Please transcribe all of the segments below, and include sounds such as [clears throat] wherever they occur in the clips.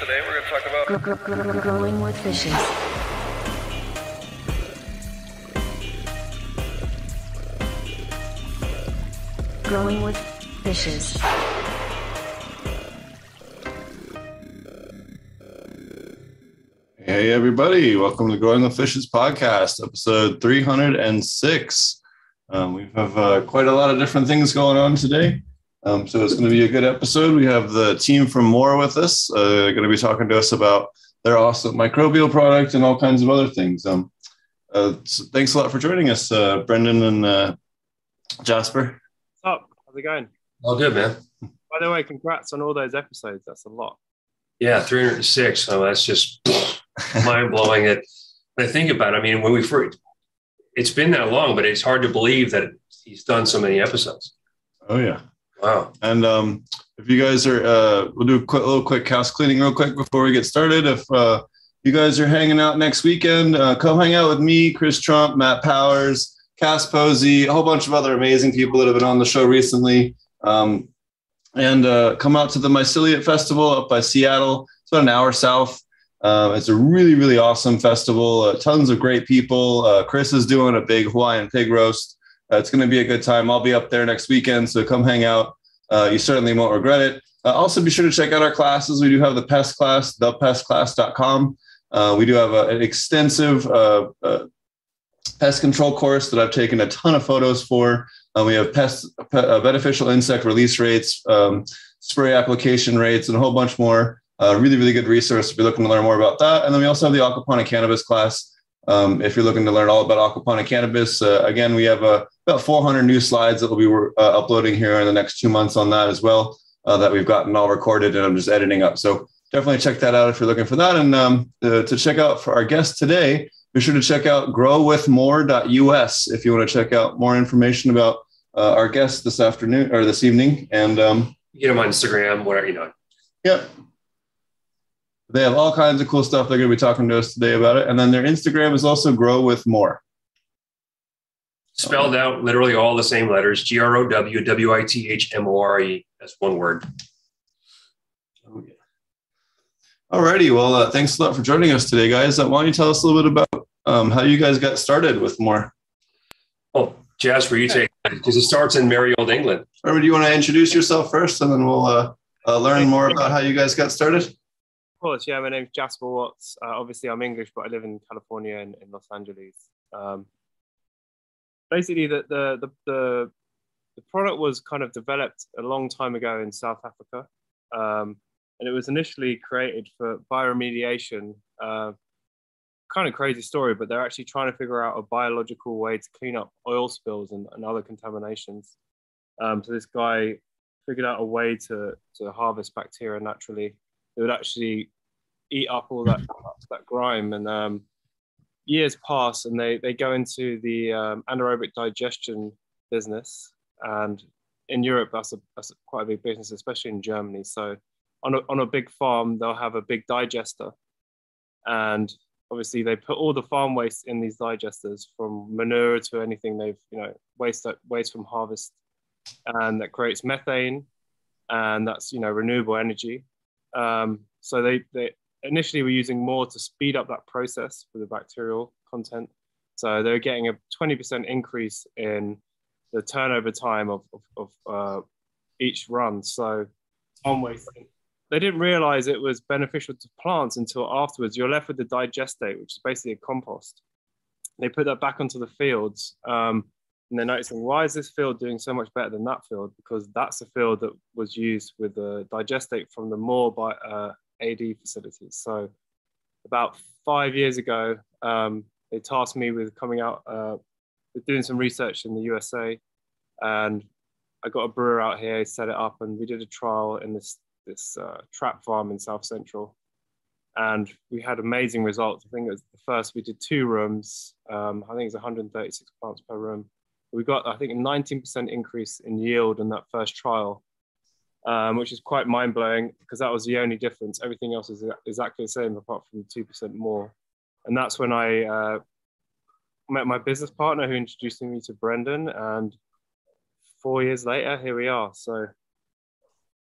Today we're going to talk about growing with fishes. Growing with fishes. Hey, everybody. Welcome to Growing with Fishes podcast, episode 306. Um, we have uh, quite a lot of different things going on today. Um, so it's going to be a good episode. We have the team from More with us, uh, going to be talking to us about their awesome microbial product and all kinds of other things. Um, uh, so thanks a lot for joining us, uh, Brendan and uh, Jasper. What's up? How's it going? All good, man. By the way, congrats on all those episodes. That's a lot. Yeah, 306. So that's just [laughs] mind blowing. It. I think about. It, I mean, when we first, it's been that long, but it's hard to believe that he's done so many episodes. Oh yeah. Wow. And um, if you guys are, uh, we'll do a quick, little quick house cleaning real quick before we get started. If uh, you guys are hanging out next weekend, uh, come hang out with me, Chris Trump, Matt Powers, Cass Posey, a whole bunch of other amazing people that have been on the show recently. Um, and uh, come out to the Myceliate Festival up by Seattle. It's about an hour south. Uh, it's a really, really awesome festival. Uh, tons of great people. Chris is doing a big Hawaiian pig roast. Uh, it's going to be a good time. I'll be up there next weekend, so come hang out. Uh, you certainly won't regret it. Uh, also, be sure to check out our classes. We do have the pest class, thepestclass.com. Uh, we do have a, an extensive uh, uh, pest control course that I've taken a ton of photos for. Uh, we have pest pe- uh, beneficial insect release rates, um, spray application rates, and a whole bunch more. Really, really good resource if you're looking to learn more about that. And then we also have the aquaponic cannabis class. Um, if you're looking to learn all about aquaponic cannabis, uh, again, we have uh, about 400 new slides that we'll be uh, uploading here in the next two months on that as well, uh, that we've gotten all recorded and I'm just editing up. So definitely check that out if you're looking for that. And um, uh, to check out for our guest today, be sure to check out growwithmore.us if you want to check out more information about uh, our guest this afternoon or this evening. And um, get him on Instagram, whatever, you know. Yep. They have all kinds of cool stuff. They're going to be talking to us today about it. And then their Instagram is also Grow with More. Spelled out literally all the same letters G R O W W I T H M O R E. That's one word. Alrighty. Well, uh, thanks a lot for joining us today, guys. Uh, why don't you tell us a little bit about um, how you guys got started with More? Oh, Jasper, you take because it starts in merry old England. Or do you want to introduce yourself first and then we'll uh, uh, learn more about how you guys got started? Of course, yeah. My name's Jasper Watts. Uh, obviously, I'm English, but I live in California and in Los Angeles. Um, basically, the, the the the the product was kind of developed a long time ago in South Africa, um, and it was initially created for bioremediation. Uh, kind of crazy story, but they're actually trying to figure out a biological way to clean up oil spills and, and other contaminations. Um, so this guy figured out a way to to harvest bacteria naturally. It would actually eat up all that that grime. And um, years pass and they they go into the um, anaerobic digestion business. And in Europe that's a that's quite a big business especially in Germany. So on a, on a big farm they'll have a big digester. And obviously they put all the farm waste in these digesters from manure to anything they've you know waste that waste from harvest. And that creates methane. And that's you know renewable energy um, so they, they initially were using more to speed up that process for the bacterial content. So they're getting a 20% increase in the turnover time of, of, of uh, each run. So on wasting. They didn't realize it was beneficial to plants until afterwards. You're left with the digestate, which is basically a compost. They put that back onto the fields. Um, and they're noticing why is this field doing so much better than that field? Because that's the field that was used with the digestate from the More by uh, AD facilities. So about five years ago, um, they tasked me with coming out uh, with doing some research in the USA, and I got a brewer out here, set it up, and we did a trial in this this uh, trap farm in South Central, and we had amazing results. I think it was the first we did two rooms. Um, I think it's 136 plants per room. We got I think a 19% increase in yield in that first trial, um, which is quite mind blowing because that was the only difference. Everything else is exactly the same apart from 2% more. And that's when I uh, met my business partner who introduced me to Brendan. And four years later, here we are. So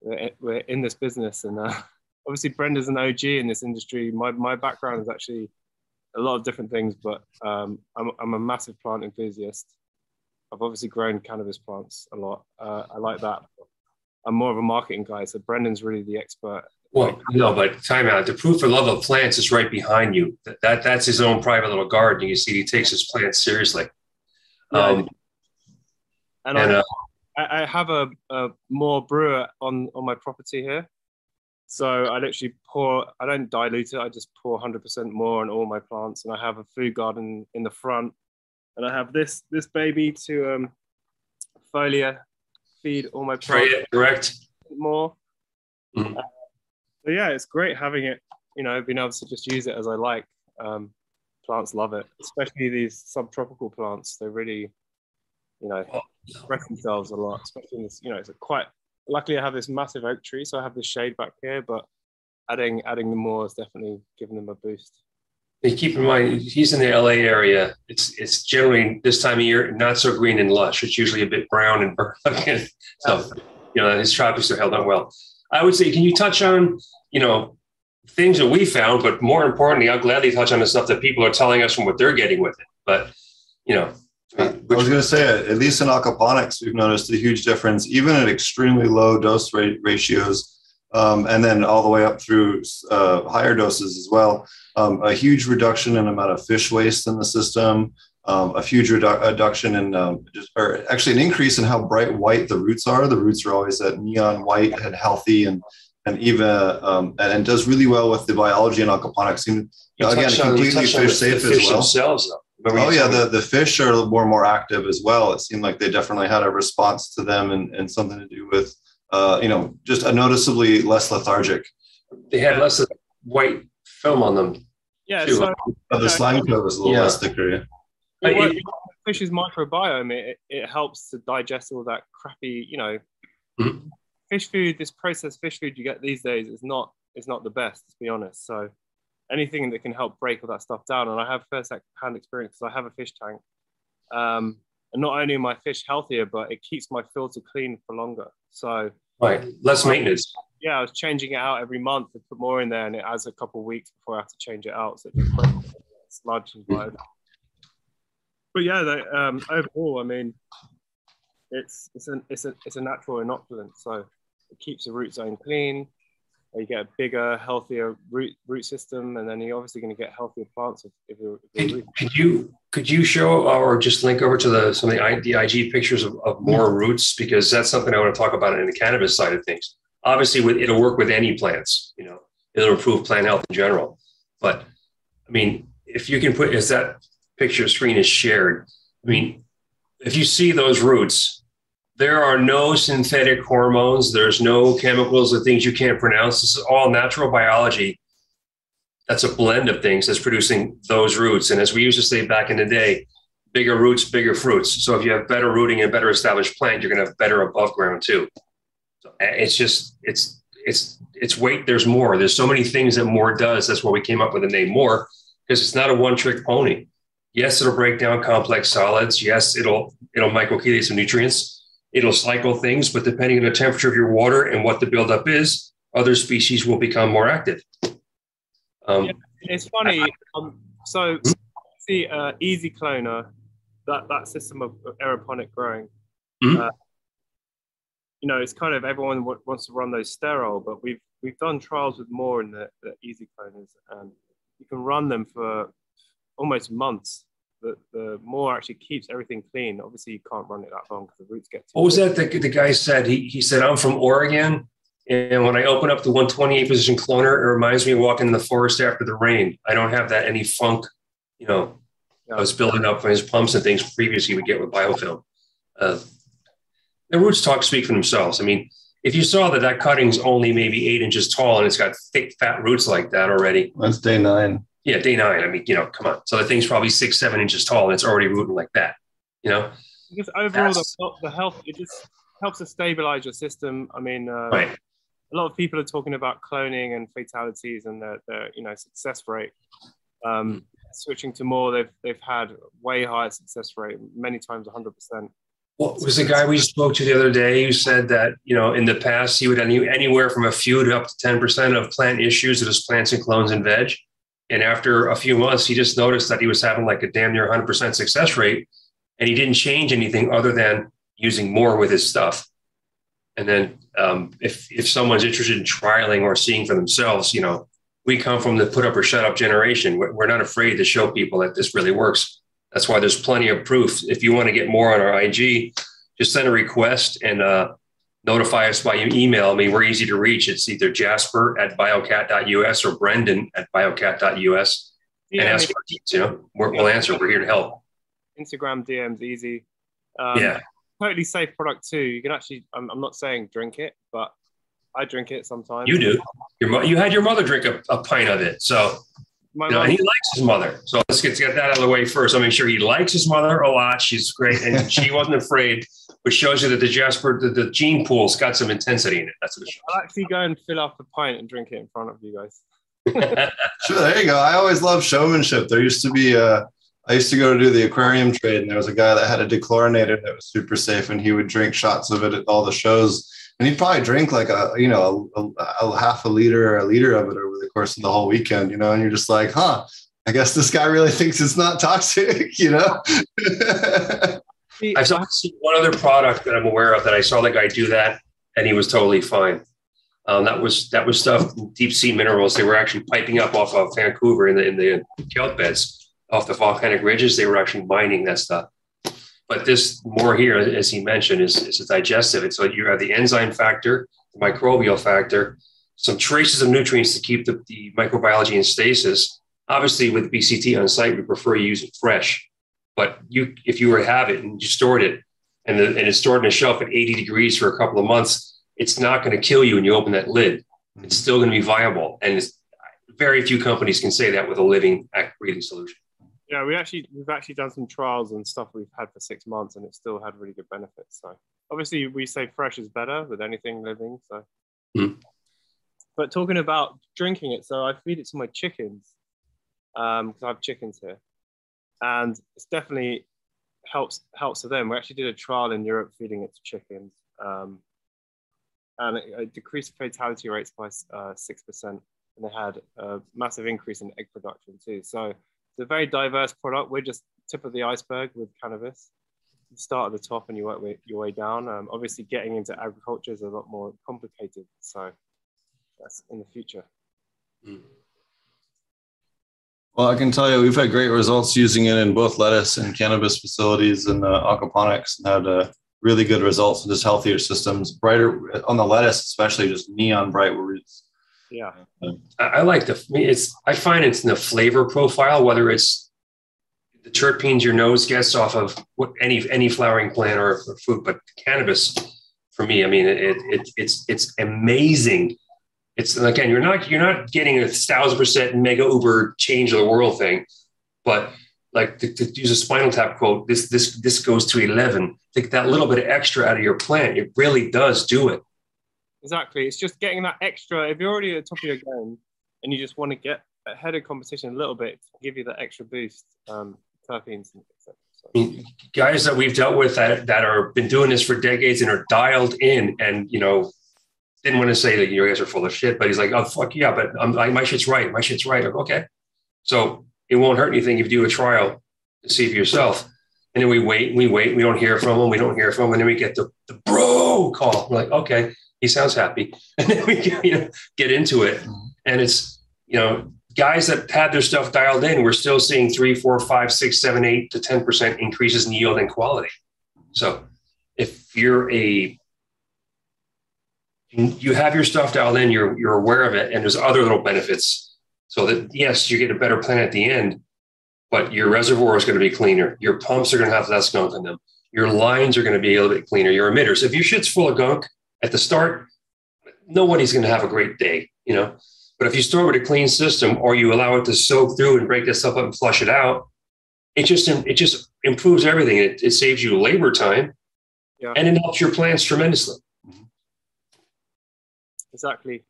we're in this business and uh, [laughs] obviously Brendan's an OG in this industry. My my background is actually a lot of different things, but um, I'm I'm a massive plant enthusiast. I've obviously grown cannabis plants a lot. Uh, I like that. I'm more of a marketing guy, so Brendan's really the expert. Well, no, but time out. The proof for love of plants is right behind you. That, that that's his own private little garden. You see, he takes his plants seriously. Um, and and I, uh, I I have a, a more brewer on on my property here. So I literally pour, I don't dilute it, I just pour 100% more on all my plants. And I have a food garden in the front. And I have this this baby to um, foliar feed all my try it direct. more. Mhm. Uh, so yeah, it's great having it, you know, being able to just use it as I like. Um, plants love it, especially these subtropical plants. They really, you know, express themselves a lot, especially in this, you know, it's a quite, luckily I have this massive oak tree, so I have the shade back here, but adding adding them more has definitely given them a boost. And keep in mind, he's in the LA area. It's it's generally this time of year not so green and lush. It's usually a bit brown and [laughs] burnt. so, you know, his tropics are held up well. I would say, can you touch on, you know, things that we found, but more importantly, I'll gladly touch on the stuff that people are telling us from what they're getting with it. But, you know, I was going to say, at least in aquaponics, we've noticed a huge difference, even at extremely low dose rate ratios, um, and then all the way up through uh, higher doses as well. Um, a huge reduction in amount of fish waste in the system, um, a huge redu- reduction in, um, just, or actually an increase in how bright white the roots are. The roots are always that neon white and healthy, and and even um, and, and does really well with the biology in aquaponics. And, you again, on, completely touched on the, fish safe as well. themselves, though. Remember Oh yeah, the, the fish are more more active as well. It seemed like they definitely had a response to them and, and something to do with uh, you know just a noticeably less lethargic. they had less of white film on them. Yeah, Too. so the slime coat was a little Yeah. less thicker. Yeah. it Uh, it- fish's microbiome it, it helps to digest all that crappy you know Mhm. fish food this processed fish food you get these days is not is not the best to be honest so anything that can help break all that stuff down and i have first hand experience because i have a fish tank um, and not only are my fish healthier but it keeps my filter clean for longer so Right, less maintenance. yeah i was changing it out every month to put more in there and it adds a couple of weeks before i have to change it out so it just sludge and blood but yeah, they, um, overall, I mean, it's it's an it's a it's a natural inoculant, so it keeps the root zone clean. You get a bigger, healthier root root system, and then you're obviously going to get healthier plants if, if you're, if you're Could, could you could you show uh, or just link over to the some of the, I- the IG pictures of, of more roots because that's something I want to talk about in the cannabis side of things. Obviously, with it'll work with any plants. You know, it'll improve plant health in general. But I mean, if you can put as that picture screen is shared, I mean, if you see those roots, there are no synthetic hormones. There's no chemicals or things you can't pronounce. This is all natural biology that's a blend of things that's producing those roots. And as we used to say back in the day, bigger roots, bigger fruits. So if you have better rooting and better established plant, you're going to have better above ground too. So it's just it's it's it's wait. There's more. There's so many things that more does. That's why we came up with the name more because it's not a one trick pony. Yes, it'll break down complex solids. Yes, it'll it'll microchelate some nutrients. It'll cycle things, but depending on the temperature of your water and what the buildup is, other species will become more active. Um, Yeah. it's funny. Um, so see, uh, Easy Cloner, that that system of, aeroponic growing. Mhm. Uh, you know, it's kind of everyone w- wants to run those sterile, but we've we've done trials with more in the, the Easy Cloners, and you can run them for almost months. The the more actually keeps everything clean. Obviously, you can't run it that long because the roots get. Too What was big. that the, the guy said? He, he said, I'm from Oregon. And when I open up the 128 position cloner, it reminds me of walking in the forest after the rain. I don't have that any funk, you know, I was building up from his pumps and things previously would get with biofilm. Uh, the roots talk speak for themselves. I mean, if you saw that that cutting's only maybe eight inches tall and it's got thick, fat roots like that already, That's day nine. Yeah, day nine. I mean, you know, come on. So the thing's probably six, seven inches tall and it's already rooting like that, you know? Because overall, the, the health it just helps to stabilize your system. I mean, uh, Right. a lot of people are talking about cloning and fatalities and their, their you know success rate. Um, switching to more, they've they've had way higher success rate, many times 100 percent. What was the guy we spoke to the other day who said that, you know, in the past he would have any, anywhere from a few to up to 10% of plant issues with his plants and clones and veg. And after a few months, he just noticed that he was having like a damn near 100% success rate. And he didn't change anything other than using more with his stuff. And then um, if, if someone's interested in trialing or seeing for themselves, you know, we come from the put up or shut up generation. We're not afraid to show people that this really works. That's why there's plenty of proof. If you want to get more on our IG, just send a request and uh, notify us by email. I mean, we're easy to reach. It's either Jasper at biocat.us or Brendan at biocat.us and Yeah, I ask deets, you know, we're, we'll answer. We're here to help. Instagram DMs easy. Um, yeah. Totally safe product too. You can actually. I'm, I'm not saying drink it, but I drink it sometimes. You do. Your you had your mother drink a, a pint of it. So, My you know, mum- and he likes his mother. So let's get, get that out of the way first. I'll make sure he likes his mother a lot. She's great. And [laughs] she wasn't afraid, which shows you that the Jasper, the, the gene pool's got some intensity in it. That's what it I'll actually go and fill up a pint and drink it in front of you guys. [laughs] Sure, there you go. I always love showmanship. There used to be uh I used to go to do the aquarium trade, and there was a guy that had a dechlorinator that was super safe, and he would drink shots of it at all the shows. And he'd probably drink like a you know a, a, a half a liter or a liter of it over the course of the whole weekend, you know. And you're just like, huh? I guess this guy really [laughs] thinks it's not toxic, [laughs] you know. I've only seen one other product that I'm aware of that I saw the guy do that, and he was totally fine. Um, that was that was stuff deep sea minerals. They were actually piping up off of Vancouver in the in the kelp beds off the volcanic ridges. They were actually mining that stuff. But this more here, as he mentioned, is is a digestive. It's so you have the enzyme factor, the microbial factor, some traces of nutrients to keep the, the microbiology in stasis. Obviously, with BCT on site, we prefer you use it fresh. But you, if you were to have it and you stored it, and, the, and it's stored in a shelf at 80 degrees for a couple of months, it's not going to kill you when you open that lid. It's still going to be viable. And very few companies can say that with a living, breathing solution. Yeah, we actually we've actually done some trials and stuff we've had for six months, and it still had really good benefits. So obviously, we say fresh is better with anything living. So, Hmm. but talking about drinking it, so I feed it to my chickens because I have chickens here, and it's definitely helps helps for them. We actually did a trial in Europe feeding it to chickens, um, and it, it decreased fatality rates by uh, six percent, and they had a massive increase in egg production too. So a very diverse product. We're just tip of the iceberg with cannabis. You start at the top and you work your way down. Um, obviously, getting into agriculture is a lot more complicated. So that's in the future. Well, I can tell you, we've had great results using it in both lettuce and cannabis facilities and uh, aquaponics, and had uh, really good results and just healthier systems. Brighter on the lettuce, especially just neon bright roots. Yeah. I, I like the, it's, I find it's in the flavor profile, whether it's the terpenes your nose gets off of what any, any flowering plant or, or food, but cannabis for me, I mean, it, it, it's, it's amazing. It's again, you're not, you're not getting a thousand percent mega uber change of the world thing, but like to, to use a spinal tap quote, this, this, this goes to 11, take that little bit of extra out of your plant. It really does do it. Exactly. It's just getting that extra. If you're already at the top of your game and you just want to get ahead of competition a little bit, to give you that extra boost, um, terpenes and. So, guys that we've dealt with that that are been doing this for decades and are dialed in, and you know, didn't want to say that you guys are full of shit, but he's like, oh fuck yeah, but I'm, like my shit's right, my shit's right. I'm, okay, so it won't hurt anything if you do a trial to see for yourself. And then we wait, and we wait, we don't hear from him, we don't hear from him, and then we get the, the bro call. We're like, okay, he sounds happy, [laughs] and then we get, you know get into it, mm-hmm. and it's you know guys that had their stuff dialed in, we're still seeing three, four, five, six, seven, eight to 10% increases in yield and quality. So if you're a, you have your stuff dialed in, you're, you're aware of it, and there's other little benefits. So that yes, you get a better plant at the end, but your reservoir is going to be cleaner. Your pumps are going to have less gunk in them. Your lines are going to be a little bit cleaner. Your emitters, if your shit's full of gunk at the start, nobody's going to have a great day, you know. But if you store with a clean system or you allow it to soak through and break that stuff up and flush it out, it just it just improves everything. It, it saves you labor time Yeah. and it helps your plants tremendously. exactly.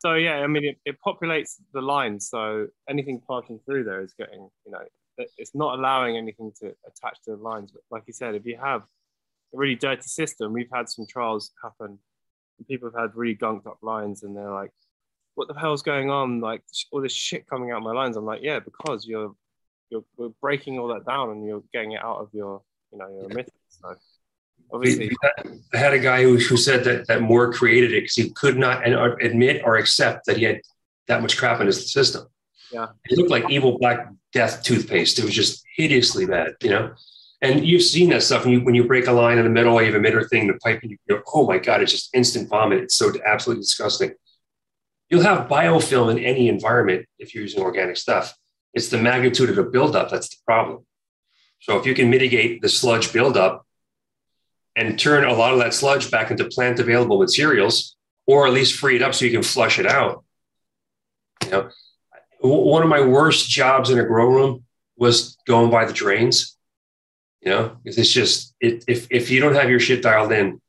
So yeah, I mean, it, it populates the lines. So anything passing through there is getting, you know, it's not allowing anything to attach to the lines. But like you said, if you have a really dirty system. We've had some trials happen. And people have had really gunked up lines, and they're like, "What the hell's going on? Like all this shit coming out my lines." I'm like, "Yeah, because you're you're, you're breaking all that down and you're getting it out of your you know your emitters." So obviously, I had a guy who, who said that that More created it because he could not uh, admit or accept that he had that much crap in his system. Yeah. It looked like evil black death toothpaste. It was just hideously bad, you know? And you've seen that stuff when you when you break a line in the middle, or you have a emitter thing, the pipe, and you go, oh my God, it's just instant vomit. It's so absolutely disgusting. You'll have biofilm in any environment if you're using organic stuff. It's the magnitude of the buildup that's the problem. So if you can mitigate the sludge buildup and turn a lot of that sludge back into plant available materials, or at least free it up so you can flush it out. You know, one of my worst jobs in a grow room was going by the drains. You know, 'cause it's just it, if if you don't have your shit dialed in,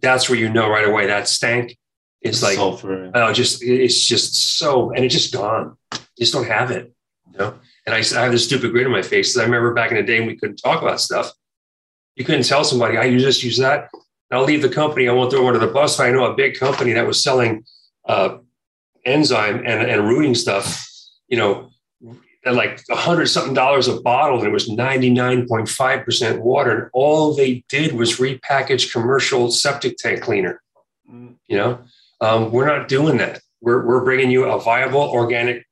that's where you know right away that stank is like sulfur. oh, just it's just so, and it's just gone. You just don't have it, you know. And I, I have this stupid grin on my face. 'cause I remember back in the day when we couldn't talk about stuff. You couldn't tell somebody, I use this, use that. I'll leave the company. I won't throw one to the bus. I know a big company that was selling uh, enzyme and, and rooting stuff, you know, at like a hundred something dollars a bottle, and it was 99.5% water. And all they did was repackage commercial septic tank cleaner. Mm. You know, um, we're not doing that. We're, we're bringing you a viable organic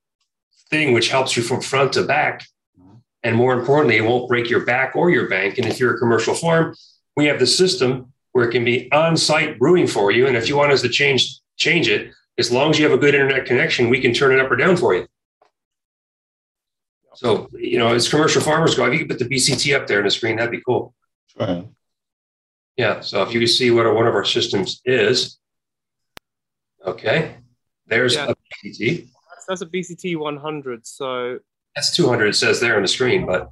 thing, which helps you from front to back. And more importantly, it won't break your back or your bank. And if you're a commercial farm, we have the system where it can be on-site brewing for you. And if you want us to change change it, as long as you have a good internet connection, we can turn it up or down for you. So, you know, as commercial farmers go, if you could put the BCT up there on the screen, that'd be cool. Right. Yeah. So if you can see what one of our systems is, okay, there's Yeah. a BCT. that's, that's a BCT 100. So That's 200. It says there on the screen, but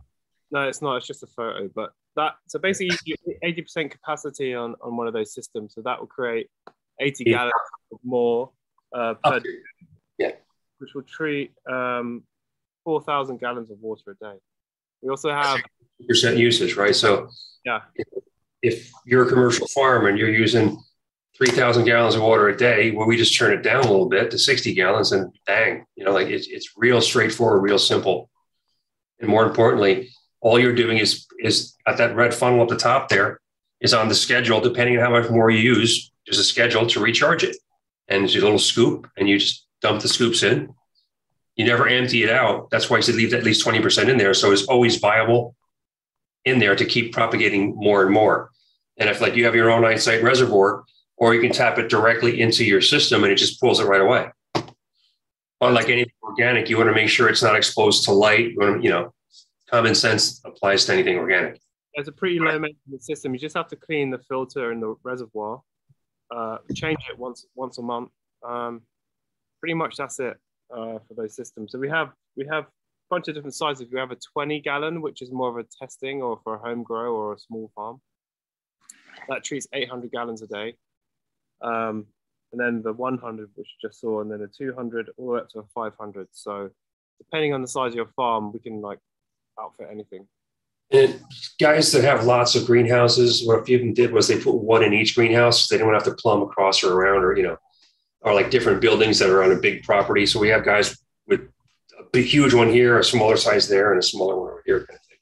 no, it's not. It's just a photo. But that so basically, you 80% capacity on on one of those systems. So that will create 80 Yeah. gallons more uh, per Up Yeah. which will treat um, 4,000 gallons of water a day. We also have, percent usage, right? So yeah, if you're a commercial farm and you're using 3,000 gallons of water a day, well, we just turn it down a little bit to 60 gallons and bang, you know, like it's, it's real straightforward, real simple. And more importantly, all you're doing is, is at that red funnel at the top there is on the schedule, depending on how much more you use, there's a schedule to recharge it. And there's a little scoop and you just dump the scoops in. You never empty it out. That's why I said leave at least 20% in there. So it's always viable in there to keep propagating more and more. And if like you have your own on-site reservoir, or you can tap it directly into your system and it just pulls it right away. But like anything organic, you want to make sure it's not exposed to light. You to, you know, common sense applies to anything organic. it's a pretty low maintenance system. You just have to clean the filter in the reservoir, uh, change it once once a month. Um, pretty much that's it uh, for those systems. So we have we have a bunch of different sizes. We have a 20 gallon, which is more of a testing or for a home grow or a small farm. That treats 800 gallons a day. Um, and then the 100, which you just saw, and then a 200 all the way up to a 500. So depending on the size of your farm, we can like outfit anything. And guys that have lots of greenhouses, what a few of them did was they put one in each greenhouse. So they don't have to plumb across or around or, you know, or like different buildings that are on a big property. So we have guys with a big, huge one here, a smaller size there, and a smaller one over here. Kind of thing.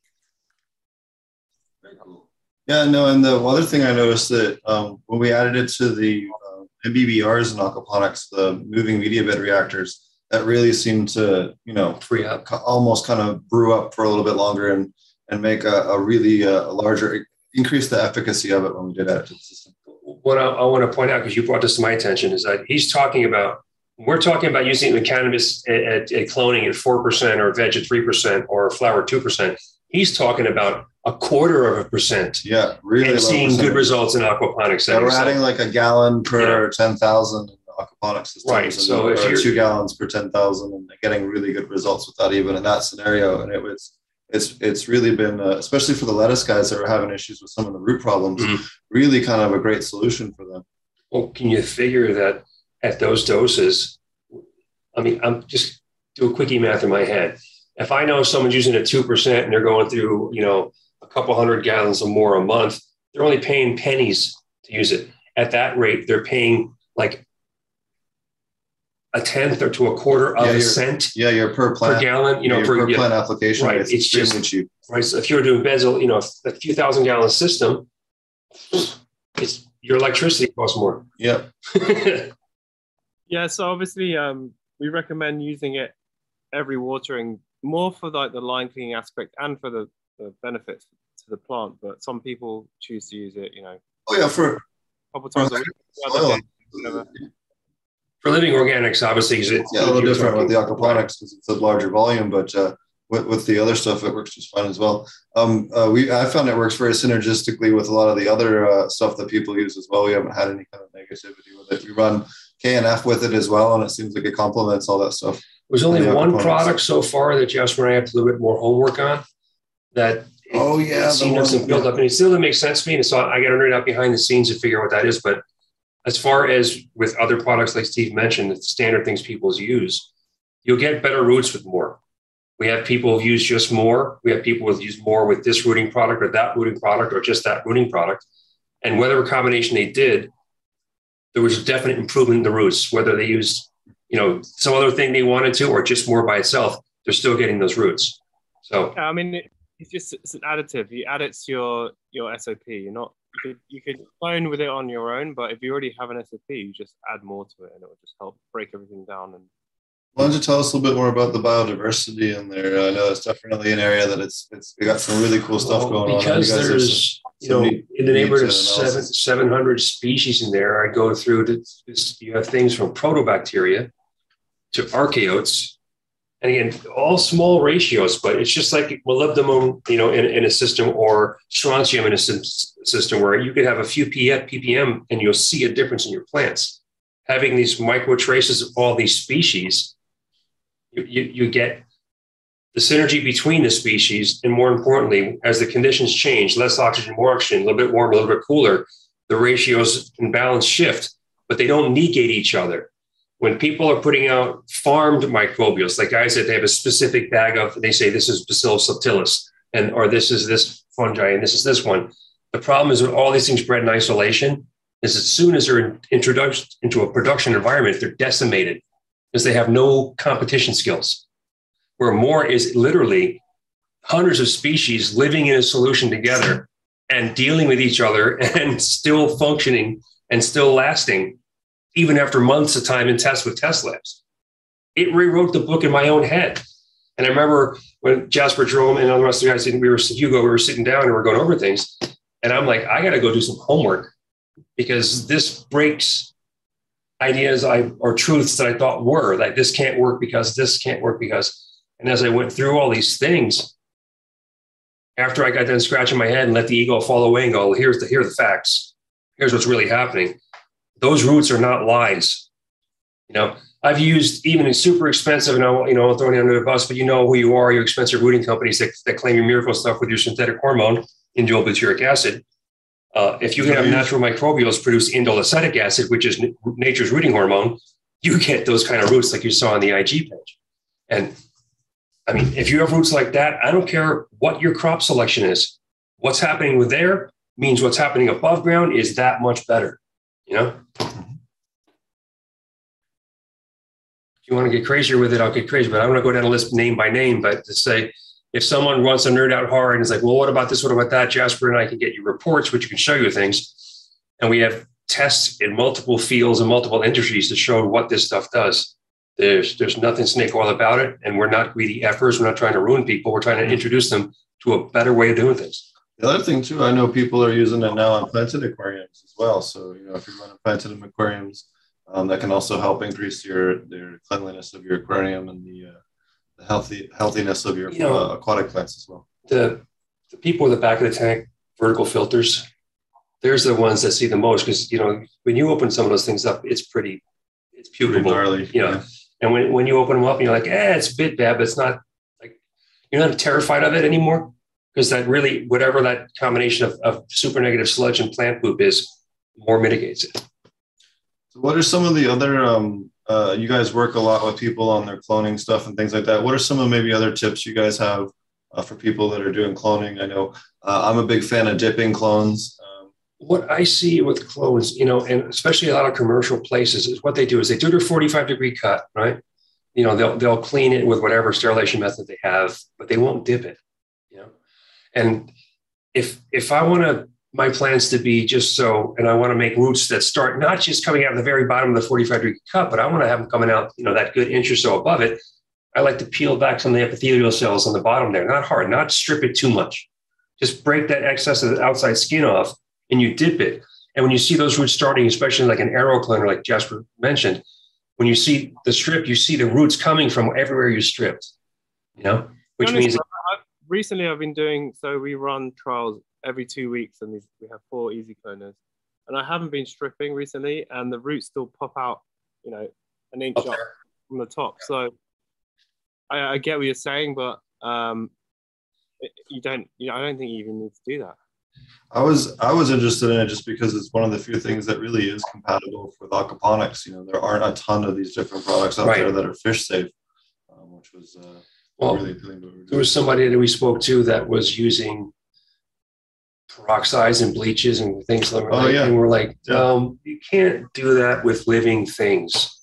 Very cool. Yeah, no, and the other thing I noticed that um, when we added it to the uh, MBBRs and aquaponics, the moving media bed reactors, that really seemed to, you know, Free up. almost kind of brew up for a little bit longer and and make a, a really uh, larger increase the efficacy of it when we did add it to the system. What I, I want to point out because you brought this to my attention is that he's talking about we're talking about using the cannabis at, at, at cloning at four percent or veg at three percent or flower two percent. He's talking about a quarter of a percent Yeah, really. and seeing good results in aquaponics. Yeah, we're adding like a gallon per ten thousand aquaponics systems, Right, so if you're- two gallons per ten thousand, and getting really good results with that, even in that scenario. And it was, it's it's really been, uh, especially for the lettuce guys that are having issues with some of the root problems, Mhm. really kind of a great solution for them. Well, can you figure that at those doses? I mean, I'm just do a quickie math in my head. If I know someone's using a two percent and they're going through, you know, a couple hundred gallons or more a month, they're only paying pennies to use it. At that rate, they're paying like a tenth or to a quarter of Yeah, a cent Yeah, your per plant per gallon. You know, your per, per yeah, plant application. Right, It's, it's just- cheap. right. So if you're doing basil, you know, a few thousand gallon system, it's your electricity costs more. Yeah. [laughs] Yeah, so obviously, um, we recommend using it every watering more for like the line cleaning aspect and for the, the benefits to the plant. But some people choose to use it, you know, Oh yeah, for a couple times a week. the other soil. day, whatever. For living organics, obviously, is it yeah, a little different with the aquaponics because it's a larger volume, but uh, with, with the other stuff, it works just fine as well. Um, uh, we I found it works very synergistically with a lot of the other uh, stuff that people use as well. We haven't had any kind of negativity with it. We run KNF with it as well, and it seems like it complements all that stuff. Was only the one product so far that Jasper and I have to do a little bit more homework on. That Oh, yeah, it's seen us one- up, and it still doesn't make sense to me. And so I got to nerd out behind the scenes to figure out what that is. But as far as with other products, like Steve mentioned, the standard things people use, you'll get better roots with more. We have people who use just more. We have people who use more with this rooting product or that rooting product or just that rooting product. And whatever combination they did, there was a definite improvement in the roots, whether they used, you know, some other thing they wanted to or just more by itself, they're still getting those roots. So I mean, it's just it's an additive. You add it to your your SOP. You're not you could you could clone with it on your own, but if you already have an SOP, you just add more to it, and it will just help break everything down. And Why don't you tell us a little bit more about the biodiversity in there? I know it's definitely an area that it's it's we got some really cool stuff Well, going on. because You guys some- there's you know neat- in the neighborhood uh, of seven seven hundred species in there. I go through to you have things from proteobacteria to archaeotes, and again all small ratios, but it's just like molybdenum, you know, in, in a system or strontium in a sys- system where you could have a few P- ppm and you'll see a difference in your plants. Having these micro traces of all these species, you, you, you get the synergy between the species, and more importantly, as the conditions change, less oxygen, more oxygen, a little bit warmer, a little bit cooler, the ratios and balance shift, but they don't negate each other. When people are putting out farmed microbials, like I said, they have a specific bag of, they say this is Bacillus subtilis, and or this is this fungi, and this is this one. The problem is with all these things bred in isolation, is as soon as they're introduced into a production environment, they're decimated because they have no competition skills where more is literally hundreds of species living in a solution together and dealing with each other [laughs] and still functioning and still lasting, even after months of time in tests with test labs. It rewrote the book in my own head. And I remember when Jasper Jerome and all the rest of the guys, and we were Hugo, we were sitting down and we are going over things. And I'm like, I got to go do some homework because this breaks ideas I or truths that I thought were like this can't work because this can't work because and as I went through all these things, after I got done scratching my head and let the ego fall away and go, here's the here are the facts. Here's what's really happening. Those roots are not lies. You know, I've used even super expensive, and I, you know, throwing you under the bus, but you know who you are, your expensive rooting companies that, that claim your miracle stuff with your synthetic hormone, indole butyric acid. Uh, if you have natural microbials produce indole acetic acid, which is n- nature's rooting hormone, you get those kind of roots like you saw on the IG page. And I mean, if you have roots like that, I don't care what your crop selection is. What's happening with there means what's happening above ground is that much better. You know? If you want to get crazier with it, I'll get crazy, but I'm going to go down a list name by name. But to say, if someone wants to nerd out hard and is like, well, what about this? What about that? Jasper and I can get you reports, which you can show you things. And we have tests in multiple fields and multiple industries to show what this stuff does. There's there's nothing snake oil about it, and we're not greedy efforts. We're not trying to ruin people. We're trying to introduce them to a better way of doing things. The other thing too, I know people are using it now on planted aquariums as well. So you know, if you're running planted aquariums, um, that can also help increase your your cleanliness of your aquarium and the, uh, the healthy healthiness of your You know- uh, aquatic plants as well. The the people in the back of the tank, vertical filters, there's the ones that see the most because you know when you open some of those things up, it's pretty, it's putable. gnarly. You know, and when, when you open them up and you're like, eh, it's a bit bad, but it's not like you're not terrified of it anymore because that really whatever that combination of, of super negative sludge and plant poop is more mitigates it. So what are some of the other? Um, uh, you guys work a lot with people on their cloning stuff and things like that. What are some of maybe other tips you guys have uh, for people that are doing cloning? I know uh, I'm a big fan of dipping clones. Um, what I see with clones, you know, and especially a lot of commercial places, is what they do is they do their 45 degree cut, right? You know, they'll they'll clean it with whatever sterilization method they have, but they won't dip it. And if if I want to my plans to be just so, and I want to make roots that start not just coming out of the very bottom of the 45 degree cut, but I want to have them coming out, you know, that good inch or so above it. I like to peel back some of the epithelial cells on the bottom there, not hard, not strip it too much. Just break that excess of the outside skin off and you dip it. And when you see those roots starting, especially like an AeroCleaner, like Jasper mentioned, when you see the strip, you see the roots coming from everywhere you stripped, you know, which means recently I've been doing so we run trials every two weeks and these, we have four easy cloners and I haven't been stripping recently and the roots still pop out you know an inch up up from the top so I, I get what you're saying but um it- you don't you know I don't think you even need to do that I was I was interested in it just because it's one of the few things that really is compatible with aquaponics. You know, there aren't a ton of these different products out Right. there that are fish safe, um, which was uh, Well, really appealing to what we're there was somebody that we spoke to that was using peroxides and bleaches and things like that. Oh, yeah. And we're like, Yeah. um, you can't do that with living things.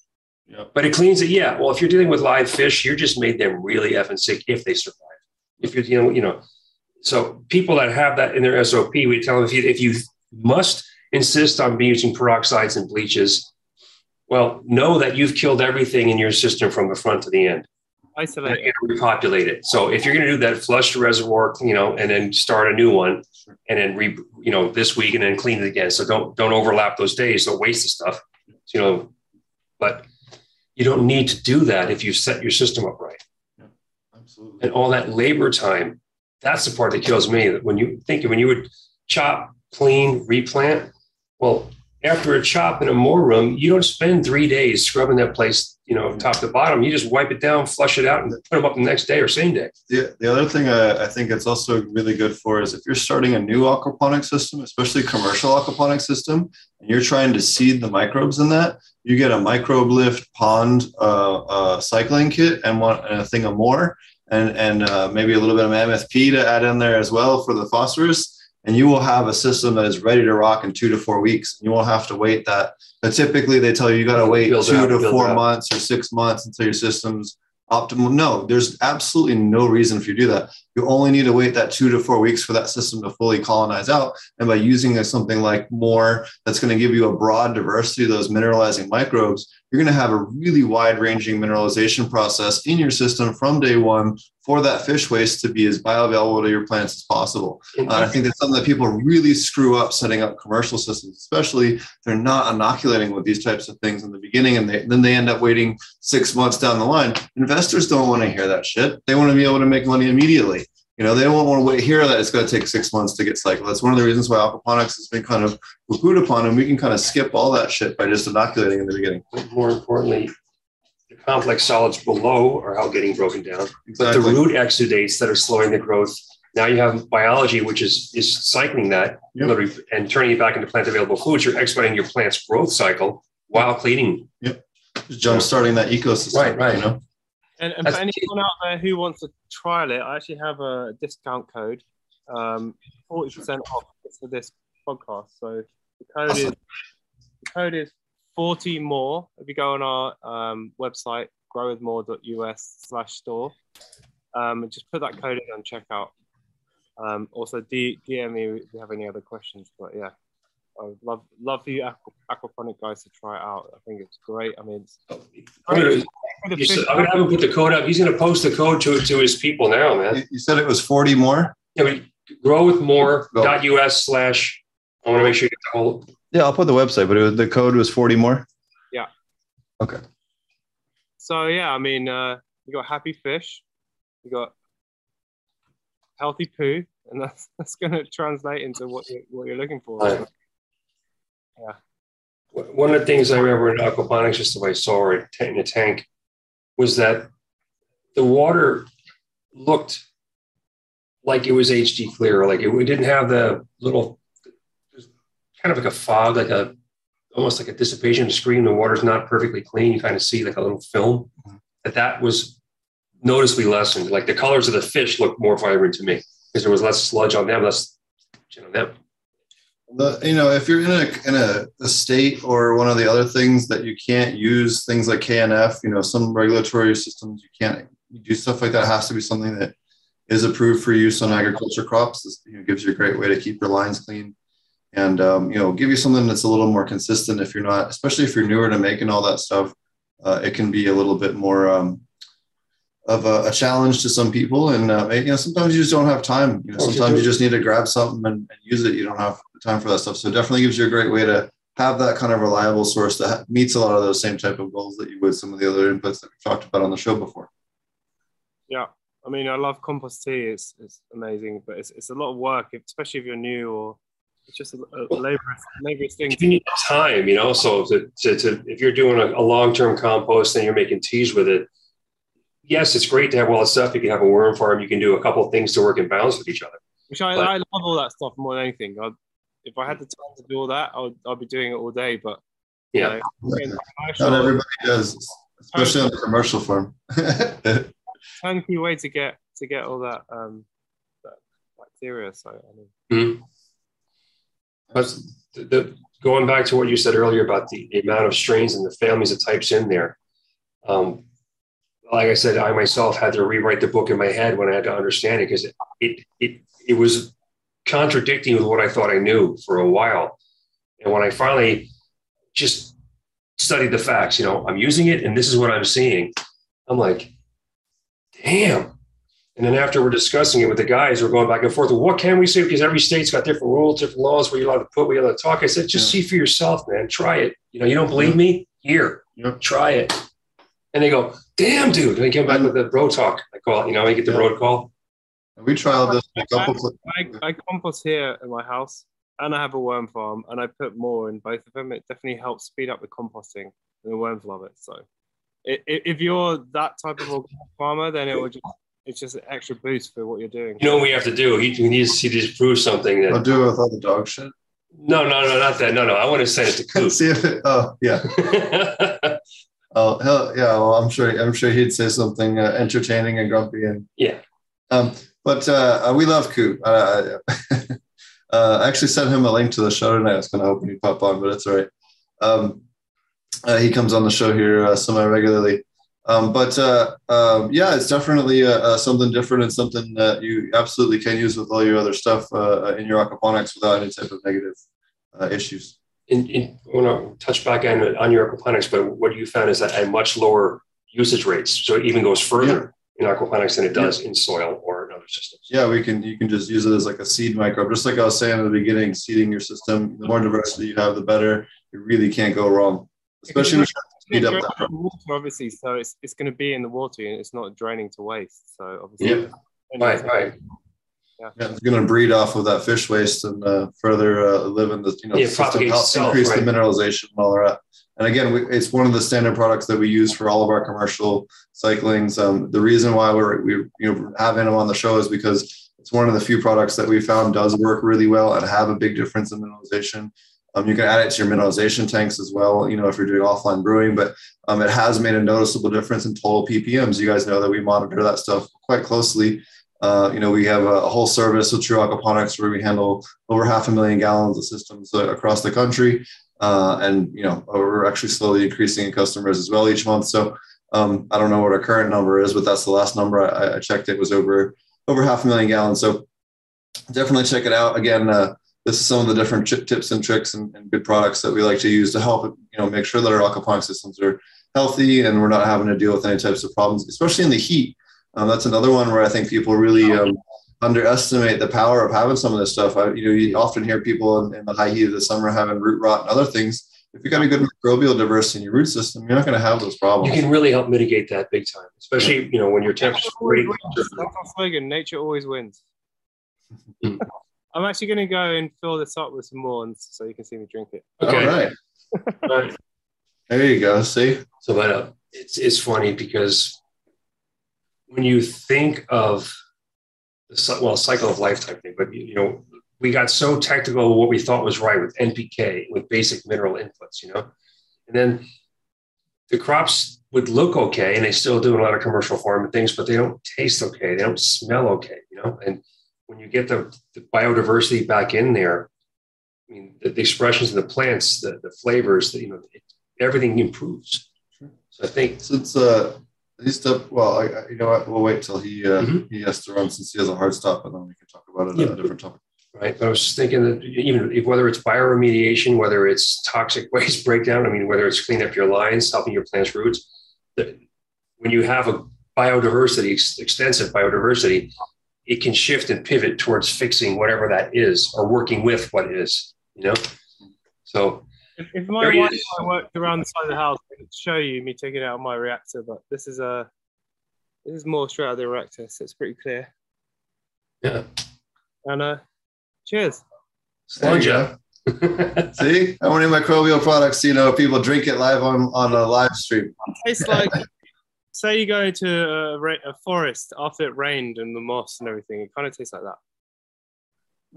Yep. But it cleans it. Yeah. Well, if you're dealing with live fish, you're just made them really effing sick if they survive. If you're dealing, with, you know, so people that have that in their SOP, we tell them if you if you must insist on using peroxides and bleaches, well, know that you've killed everything in your system from the front to the end isolate and repopulate it. So if you're going to do that, flush the reservoir, you know, and then start a new one, and then re, you know, this week and then clean it again. So don't don't overlap those days. Don't waste the stuff, you know. But you don't need to do that if you set your system up right. Absolutely. And all that labor time, that's the part that kills me. That when you think when you would chop, clean, replant, well, after a chop in a more room, you don't spend three days scrubbing that place, you know, top to bottom. You just wipe it down, flush it out, and put them up the next day or same day. The, the other thing I, I think it's also really good for is if you're starting a new aquaponic system, especially commercial aquaponic system, and you're trying to seed the microbes in that, you get a microbe lift pond uh, uh, cycling kit and one and a thing of more, and and uh, maybe a little bit of MFP to add in there as well for the phosphorus. And you will have a system that is ready to rock in two to four weeks. You won't have to wait that. But typically, they tell you you got to wait Build two up, to four months or six months until your system's optimal. No, there's absolutely no reason for you to do that. You only need to wait that two to four weeks for that system to fully colonize out. And by using something like more that's going to give you a broad diversity of those mineralizing microbes, you're going to have a really wide ranging mineralization process in your system from day one for that fish waste to be as bioavailable to your plants as possible. Uh, I think that's something that people really screw up setting up commercial systems, especially they're not inoculating with these types of things in the beginning, and they, then they end up waiting six months down the line. Investors don't want to hear that shit. They want to be able to make money immediately. You know, they don't want to wait here that it's going to take six months to get cycled. That's one of the reasons why aquaponics has been kind of poo upon, and we can kind of skip all that shit by just inoculating in the beginning. But more importantly, complex solids below are all getting broken down. But the root exudates that are slowing the growth. Now you have biology, which is is cycling that Yep. and turning it back into plant available foods. You're expediting your plant's growth cycle while cleaning. Just jump starting that ecosystem. Right, right. You know? And, and for anyone out there who wants to trial it, I actually have a discount code, um, forty percent off for this podcast. So the code is the code is forty more. If you go on our um, website growwithmore.us slash store, um, and just put that code in on checkout. Um, also, D- DM me if you have any other questions. But yeah, I would love love for you aqua- aquaponic guys to try it out. I think it's great. I mean, it's I'm gonna, you said- I'm gonna have him put the code up. He's gonna post the code to to his people now, man. You, you said it was 40 more? Yeah, but growwithmore.us slash. I want to make sure you get the whole. Yeah, I'll put the website, but it was, the code was 40 more. Yeah. Okay. So yeah, I mean, uh, you got happy fish, you got healthy poo, and that's [laughs] that's going to translate into what you what you're looking for. Right. One of the things I remember in aquaponics, just the way I saw it in a tank, was that the water looked like it was HD clear, like it, it didn't have the little, kind of like a fog, like a almost like a dissipation screen. The water's not perfectly clean. You kind of see like a little film. Mm-hmm. That that was noticeably lessened. Like the colors of the fish looked more vibrant to me because there was less sludge on them, less you know them. The, you know, if you're in a in a, a state or one of the other things that you can't use things like KNF, you know, some regulatory systems you can't do stuff like that. It has to be something that is approved for use on agriculture crops. This you know, gives you a great way to keep your lines clean, and um, you know, give you something that's a little more consistent. If you're not, especially if you're newer to making all that stuff, uh, it can be a little bit more um, of a, a, challenge to some people. And uh, you know, sometimes you just don't have time. You know, sometimes you just need to grab something and, and, use it. You don't have time for that stuff. So it definitely gives you a great way to have that kind of reliable source that meets a lot of those same type of goals that you would some of the other inputs that we've talked about on the show before. Yeah. I mean, I love compost tea. It's, it's amazing, but it's, it's a lot of work, especially if you're new or it's just a, a laborious, laborious thing. You need time, you know. So to, to, to if you're doing a, a long-term compost and you're making teas with it, yes, it's great to have all that stuff. If you have a worm farm, you can do a couple of things to work in balance with each other. Which I, but, I love all that stuff more than anything. I'd, if I had the time to do all that, I would, I'd be doing it all day. But yeah, you know, not everybody does, especially on the commercial farm. [laughs] turnkey way to get to get all that, um, that bacteria. So I mean. Mm-hmm. But the, going back to what you said earlier about the, the, amount of strains and the families of types in there. Um, like I said, I myself had to rewrite the book in my head when I had to understand it because it, it it it was contradicting with what I thought I knew for a while. And when I finally just studied the facts, you know, I'm using it and this is what I'm seeing. I'm like, damn. And then after we're discussing it with the guys, we're going back and forth. Well, what can we say? Because every state's got different rules, different laws where you're allowed to put, where you're allowed to talk. I said, just yeah. see for yourself, man. Try it. You know, you don't believe me? Here, yeah. try it. And they go, damn, dude. And they come back with the road talk. I call it, you know, I get the yeah. road call. We trialed this a couple I, I, I compost here in my house and I have a worm farm and I put more in both of them. It definitely helps speed up the composting and the worms love it. So if you're that type of farmer, then it will just it's just an extra boost for what you're doing. You know what we have to do? He, he needs to disprove something that I'll do it with all the dog shit. No, no, no, not that. No, no. I want to send it to [laughs] Coop. See if it. Oh, yeah. [laughs] oh, hell, yeah. Well, I'm sure. I'm sure he'd say something uh, entertaining and grumpy and yeah. Um, but uh, we love Coop. Uh, [laughs] uh, I actually sent him a link to the show tonight. I was kind of hoping he'd pop on, but it's all right. Um, uh, he comes on the show here uh, semi regularly. Um, but uh, um, yeah, it's definitely uh, uh, something different and something that you absolutely can use with all your other stuff uh, in your aquaponics without any type of negative issues. In, in, I want to touch back on, on your aquaponics, but what you found is that at much lower usage rates, so it even goes further yeah. in aquaponics than it does yeah. in soil or in other systems. Yeah, we can. You can just use it as like a seed microbe, just like I was saying at the beginning. Seeding your system, the more diversity you have, the better. You really can't go wrong especially when speed up that water, obviously. So it's it's going to be in the water and it's not draining to waste. So obviously, yeah, right, right. Yeah. yeah. it's going to breed off of that fish waste and uh, further uh, live in the you know yeah, system, help itself, increase right. the mineralization and all that. And again, we, it's one of the standard products that we use for all of our commercial cyclings. Um, the reason why we're we you know having them on the show is because it's one of the few products that we found does work really well and have a big difference in mineralization. Um, you can add it to your mineralization tanks as well, you know, if you're doing offline brewing, but um, it has made a noticeable difference in total ppms. You guys know that we monitor that stuff quite closely. Uh, you know, we have a whole service with True Aquaponics where we handle over half a million gallons of systems uh, across the country. Uh, and, you know, we're actually slowly increasing in customers as well each month. So um, I don't know what our current number is, but that's the last number I, I checked. It was over, over half a million gallons. So definitely check it out. Again, uh, this is some of the different tips and tricks and, and, good products that we like to use to help you know make sure that our aquaponic systems are healthy and we're not having to deal with any types of problems, especially in the heat. Um, that's another one where I think people really um, underestimate the power of having some of this stuff. I, you know, you often hear people in, in, the high heat of the summer having root rot and other things. If you've got a good microbial diversity in your root system, you're not going to have those problems. You can really help mitigate that big time, especially you know when your temperatures. That's our slogan: "Nature always wins." [laughs] I'm actually going to go and fill this up with some more, so you can see me drink it. Okay. All right. All right. [laughs] There you go. See. So, but uh, it's it's funny because when you think of the well cycle of life type thing, but you know we got so technical what we thought was right with NPK with basic mineral inputs, you know, and then the crops would look okay, and they still do a lot of commercial farming things, but they don't taste okay, they don't smell okay, you know, and when you get the, the biodiversity back in there, I mean, the, the expressions in the plants, the, the flavors, the, you know, it, everything improves. So I think Since uh, he's step, well, I, I, you know what? We'll wait till he uh, Mhm. he has to run since he has a hard stop, and then we can talk about it Yeah. at a different topic. right? But I was just thinking that even if, whether it's bioremediation, whether it's toxic [laughs] waste breakdown, I mean, whether it's cleaning up your lines, helping your plant's roots, that when you have a biodiversity, ex- extensive biodiversity, it can shift and pivot towards fixing whatever that is or working with what is, you know? So, If, if my wife is. I worked around the side of the house, I could show you me taking out my reactor, but this is a this is more straight out of the reactor, so it's pretty clear. yeah. And uh, cheers. There you Sponge go. [laughs] See, how many microbial products you know people drink it live on on a live stream? Tastes like say you go into a, ra- a forest after it rained and the moss and everything. It kind of tastes like that.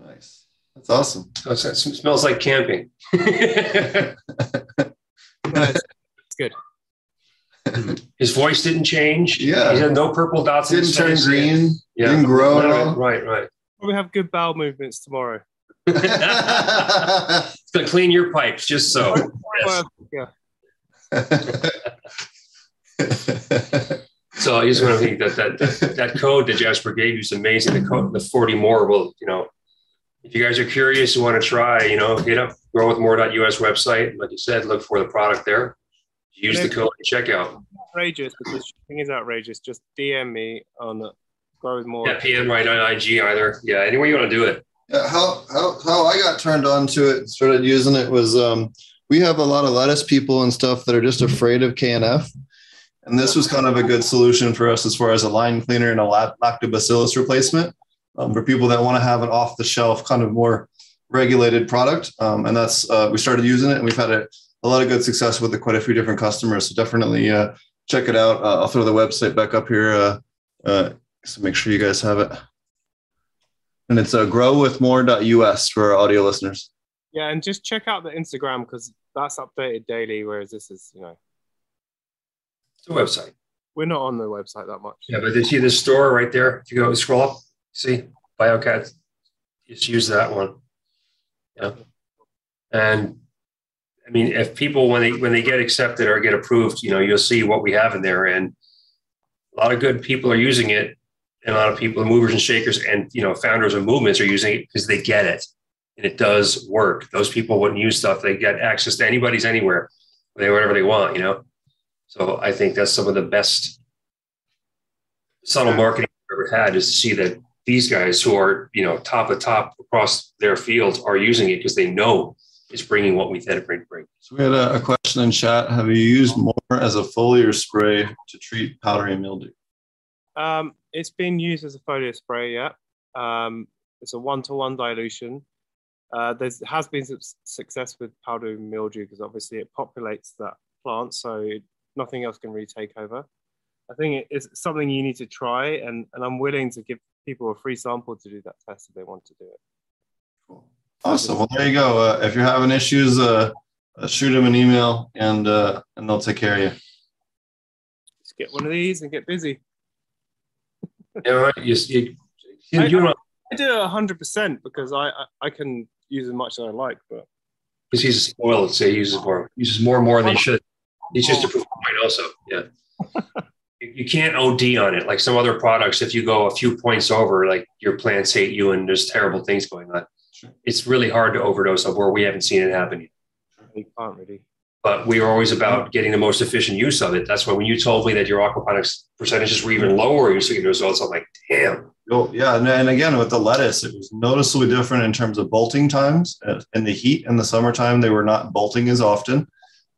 Nice, that's awesome. So it's- it smells like camping. [laughs] No, it's, it's good. His voice didn't change. Yeah. He had no purple dots. in Didn't his turn green. Yeah. Didn't grow at None all. Right, right. Probably have good bowel movements tomorrow. [laughs] It's gonna clean your pipes just so. [laughs] Yes. Yeah. [laughs] So I just want to think that that that code that Jasper gave you is amazing. The code, the 40 more will, you know, if you guys are curious and want to try, you know, hit up growwithmore.us website. Like you said, look for the product there. Use the code and check out. outrageous because shipping is outrageous. Just DM me on Grow with More. Yeah, PM right on IG either. Yeah, anywhere you want to do it. Yeah, how how how I got turned on to it, started using it was um, we have a lot of lettuce people and stuff that are just afraid of KNF, and this was kind of a good solution for us as far as a line cleaner and a lactobacillus replacement um, for people that want to have an off the shelf kind of more regulated product. Um, and that's uh, we started using it, and we've had a, a lot of good success with it. Quite a few different customers, so definitely uh, check it out. Uh, I'll throw the website back up here. Uh, uh, so make sure you guys have it. And it's uh, growwithmore.us for our audio listeners. Yeah, and just check out the Instagram because that's updated daily, whereas this is, you know, It's a website. we're not on the website that much. Yeah, but you see the store right there? If you go scroll up, see BioCat, just use that one. Yeah. And I mean, if people when they when they get accepted or get approved, you know, you'll see what we have in there. And a lot of good people are using it. And a lot of people, movers and shakers and you know, founders of movements are using it because they get it. And it does work. Those people wouldn't use stuff. They get access to anybody's anywhere, they whatever they want, you know. So I think that's some of the best subtle marketing I've ever had is to see that these guys who are, you know, top of top across their fields are using it because they know it's bringing what we said it bring. bring. So we had a, a question in chat. Have you used more as a foliar spray to treat powdery mildew? Um, it's been used as a foliar spray, yeah. Um, it's a one-to-one dilution. Uh, there's has been some success with powdery mildew because obviously it populates that plant, so nothing else can really take over. I think it is something you need to try, and, and I'm willing to give people a free sample to do that test if they want to do it. Cool. Awesome. Well, there you go. Uh, if you're having issues, uh, uh, shoot them an email and uh, and they'll take care of you. Just get one of these and get busy. [laughs] You know, you, you, you, I- you know, I do it hundred percent because I, I I can use as much as I like, but because he's spoiled, let's he uses more, uses more and more than he should. He's just a proof point also. Yeah. You you can't OD on it. Like some other products, if you go a few points over, like your plants hate you and there's terrible things going on. Sure. It's really hard to overdose of where we haven't seen it happen yet. you can't really. but we are always about getting the most efficient use of it. That's why when you told me that your aquaponics percentages were even lower, you're seeing the results. I'm like, damn. Oh, yeah. And, and again, with the lettuce, it was noticeably different in terms of bolting times. Uh, In the heat in the summertime, they were not bolting as often.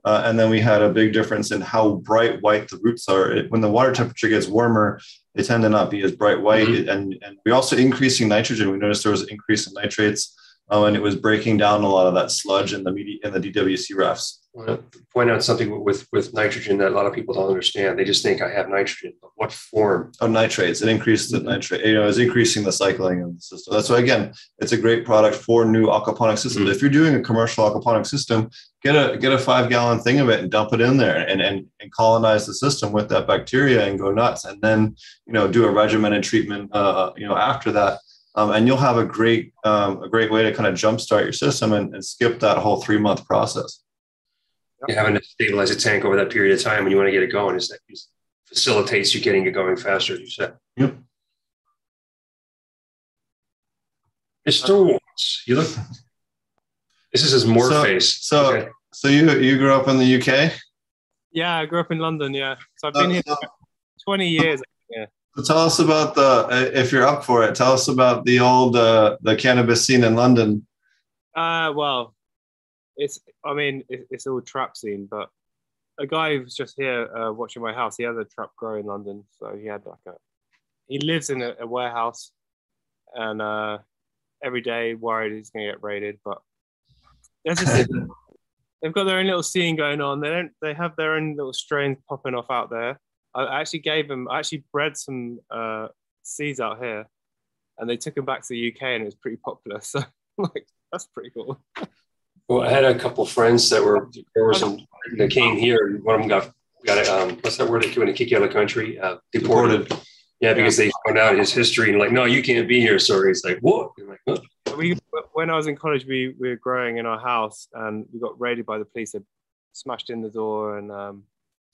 Uh, and then we had a big difference in how bright white the roots are. It, when the water temperature gets warmer, they tend to not be as bright white. And, and we also increasing nitrogen. We noticed there was an increase in nitrates, uh, and it was breaking down a lot of that sludge in the media, in the DWC rafts. I want to point out something with with nitrogen that a lot of people don't understand. They just think I have nitrogen, but what form? Oh, nitrates. It increases the nitrate. You know, it's increasing the cycling of the system. That's why again, it's a great product for new aquaponic systems. Mhm. If you're doing a commercial aquaponic system, get a get a five gallon thing of it and dump it in there and, and and colonize the system with that bacteria and go nuts. And then you know do a regimented treatment. Uh, you know after that. um, and you'll have a great um, a great way to kind of jumpstart your system and, and skip that whole three month process. You're having to stabilize a tank over that period of time when you want to get it going. Is that facilitates you getting it going faster, as you said. Yep. Mr. Watts, you look. This is his more So- face. so- Okay. So you you grew up in the UK. Yeah, I grew up in London. Yeah, so I've been Uh, here so- 20 years. Yeah. So tell us about the uh, if you're up for it. Tell us about the old uh, the cannabis scene in London. Uh, well, it's I mean it, it's all trap scene, but a guy who was just here uh, watching my house. He has a trap grow in London, so he had like a he lives in a, a warehouse, and uh, every day worried he's gonna get raided. But [laughs] they've got their own little scene going on. They don't they have their own little strains popping off out there. I actually gave them I actually bred some uh, seeds out here, and they took them back to the UK, and it was pretty popular. [laughs] So like that's pretty cool. Well, I had a couple of friends that were growers and that came here. and One of them got got um, what's that word? They do when they kick you out of the country, uh, deported. Deported. Yeah, because they found out his history and like, no, you can't be here. So he's like, what? I'm like, "Huh?" we when I was in college, we, we were growing in our house and we got raided by the police. They smashed in the door and um,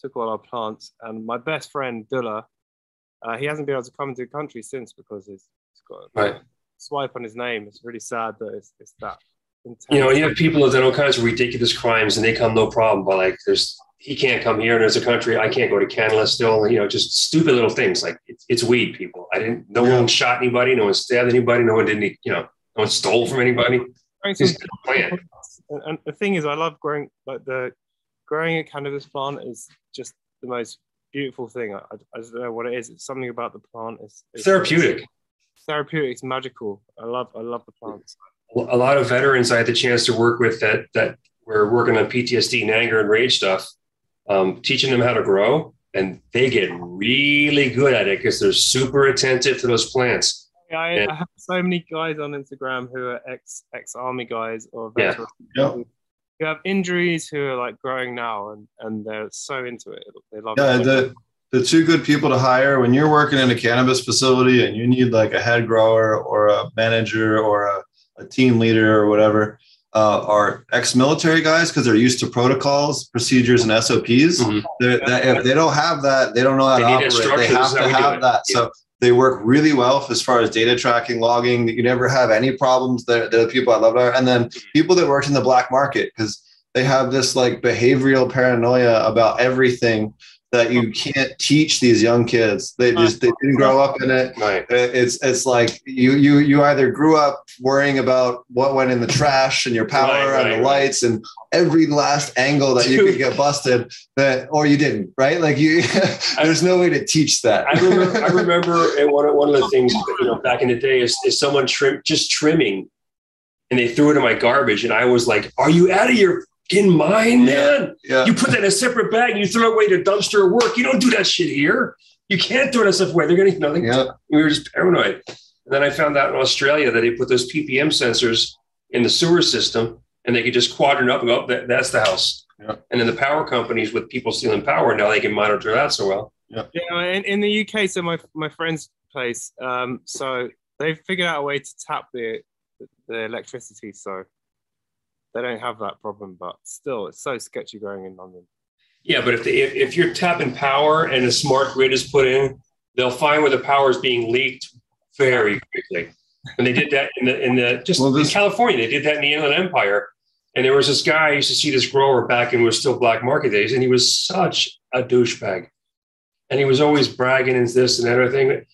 took all our plants. And my best friend Dullah, uh, he hasn't been able to come into the country since because he's, he's got a Right. swipe on his name. It's really sad that it's, it's that. Intense. You know, you have people that done all kinds of ridiculous crimes and they come no problem. But like, there's he can't come here and there's a country I can't go to Canada still. You know, just stupid little things like it's, it's weed. People, I didn't. No Yeah. one shot anybody. No one stabbed anybody. No one didn't. You know, no one stole from anybody. Growing some- Just a plan. and, and the thing is, I love growing like the growing a cannabis plant is just the most beautiful thing. I, I, I don't know what it is. It's something about the plant. It's, it's Therapeutic. therapeutic. It's magical. I love I love the plants. A lot of veterans I had the chance to work with that that were working on PTSD and anger and rage stuff, um, teaching them how to grow, and they get really good at it because they're super attentive to those plants. Yeah, I, Yeah. I have so many guys on Instagram who are ex ex army guys or Yeah. veterans Yeah. who, who have injuries who are like growing now and and they're so into it. They love it. Yeah, it. the the two good people to hire when you're working in a cannabis facility and you need like a head grower or a manager or a, a team leader or whatever uh, are ex-military guys because they're used to protocols, procedures, and SOPs. Mhm. That- if they don't have that, they don't know how They to operate. They have to how we do have that. So they work really well as far as data tracking, logging. You never have any problems. They're, they're the people I love. And then people that worked in the black market because they have this like behavioral paranoia about everything that you can't teach these young kids. They uh-huh. just they didn't grow up in it. Right. Uh, it's it's like you you you either grew up worrying about what went in the trash and your power Right, and right, the right. lights and every last angle that you could get busted that or you didn't right like you [laughs] there's no way to teach that. I remember. I remember and one of, one of the things you know back in the day is, is someone trim just trimming, and they threw it in my garbage, and I was like, "Are you out of your fucking mind, man? yeah. You put that in a separate bag and you throw it away to dumpster at work. You don't do that shit here. You can't throw it in a separate way. They're gonna, you know, they, Yeah. we were just paranoid. And then I found out in Australia that they put those ppm sensors in the sewer system, and they could just quadrant up and go, that, "That's the house." Yeah. And then the power companies with people stealing power now they can monitor that so well. Yeah, in, in the UK, so my my friend's place, um, so they've figured out a way to tap the the electricity, so they don't have that problem. But still, it's so sketchy growing in London. Yeah, but if, they, if if you're tapping power and a smart grid is put in, they'll find where the power is being leaked very quickly. And they did that in the in the just Well, this- in California. They did that in the Inland Empire. And there was this guy I used to see this grower back in was still black market days, and he was such a douchebag. And he was always bragging and this and that other thing.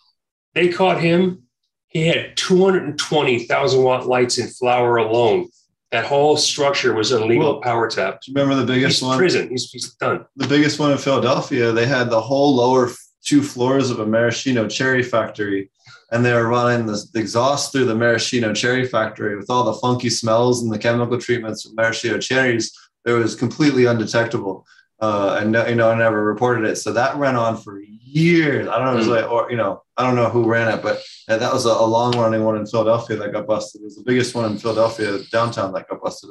They caught him. He had 220,000 watt lights in flower alone. That whole structure was a legal Well, power tap. Remember the biggest He's one? prison. He's, he's done. the biggest one in Philadelphia, they had the whole lower two floors of a maraschino cherry factory, and they were running the, the exhaust through the maraschino cherry factory with all the funky smells and the chemical treatments of maraschino cherries. It was completely undetectable, uh, and no- you know, I never reported it. So that ran on for years. I don't know, it was Mm. like, or you know, I don't know who ran it, but uh, that was a, a long running one in Philadelphia that got busted. It was the biggest one in Philadelphia downtown that got busted.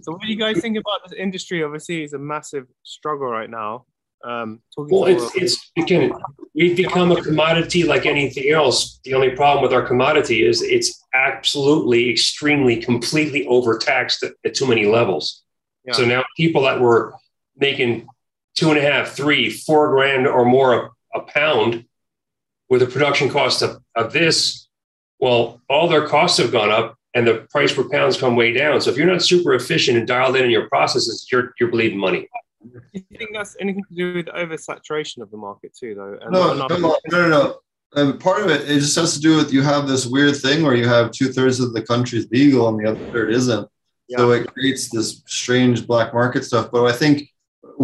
So, what do you guys think about this industry? Obviously, it's a massive struggle right now. Um, talking Well, it's it's again, we've become a commodity like anything else. The only problem with our commodity is it's absolutely, extremely, completely overtaxed at, at too many levels. Yeah. So now people that were making two and a half, three, four grand or more a, a pound with a production cost of, of this, well, all their costs have gone up and the price per pound's come way down. So if you're not super efficient and dialed in in your processes, you're you're bleeding money. Do you think that's anything to do with oversaturation of the market too, though? And No, no, no, no, no. And part of it, it just has to do with you have this weird thing where you have two thirds of the country's legal and the other third isn't. So it creates this strange black market stuff. But I think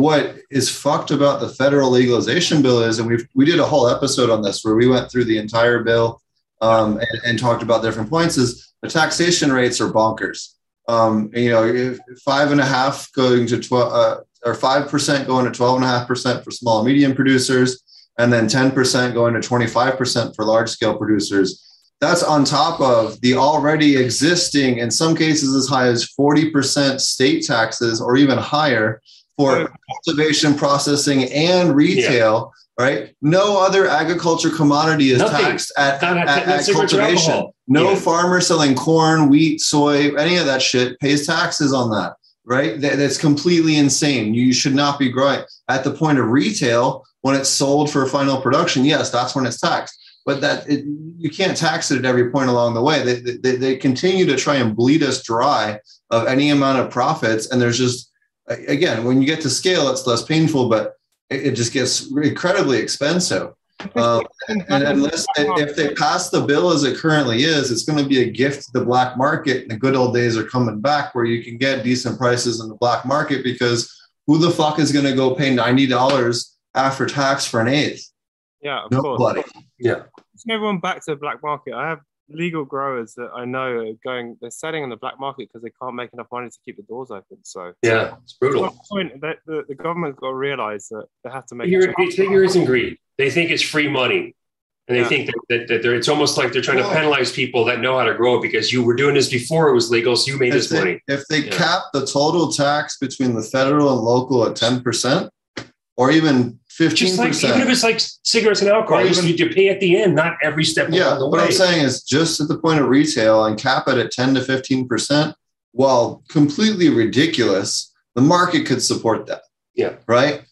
what is fucked about the federal legalization bill is, and we we did a whole episode on this where we went through the entire bill um, and, and talked about different points. Is the taxation rates are bonkers. Um, you know, five and a half going to twelve uh, or five percent going to twelve and a half percent for small and medium producers, and then ten percent going to twenty five percent for large scale producers that's on top of the already existing, in some cases as high as 40% state taxes or even higher for cultivation, processing, and retail, right? No other agriculture commodity is Nothing. taxed at, at, at- at not cigarettes or cultivation. No Yeah. farmer selling corn, wheat, soy, any of that shit pays taxes on that, right? That, that's completely insane. You should not be growing at the point of retail when it's sold for final production. Yes, that's when it's taxed but that it, you can't tax it at every point along the way. They, they, they continue to try and bleed us dry of any amount of profits. And there's just, again, when you get to scale, it's less painful, but it, it just gets incredibly expensive. Um, and unless if they pass the bill as it currently is, it's going to be a gift to the black market. And the good old days are coming back where you can get decent prices in the black market because who the fuck is going to go pay $90 after tax for an eighth? yeah, of course. Nobody. Yeah. Taking everyone back to the black market. I have legal growers that I know are going, they're selling on the black market because they can't make enough money to keep the doors open. So, Yeah. It's brutal. point, that the, the government's got to realize that they have to make. Ignorance, it's ignorance and greed. They think it's free money. And they Yeah. think that, that, that they're, it's almost like they're trying to penalize people that know how to grow it because you were doing this before it was legal, so you made this they, money. if they Yeah. cap the total tax between the federal and local at 10%, or even 15%. Just like even if it's like cigarettes and alcohol, even- you pay at the end, not every step yeah, what way. I'm saying is just at the point of retail and cap it at 10 to 15%, while completely ridiculous, the market could support that. Yeah. Right.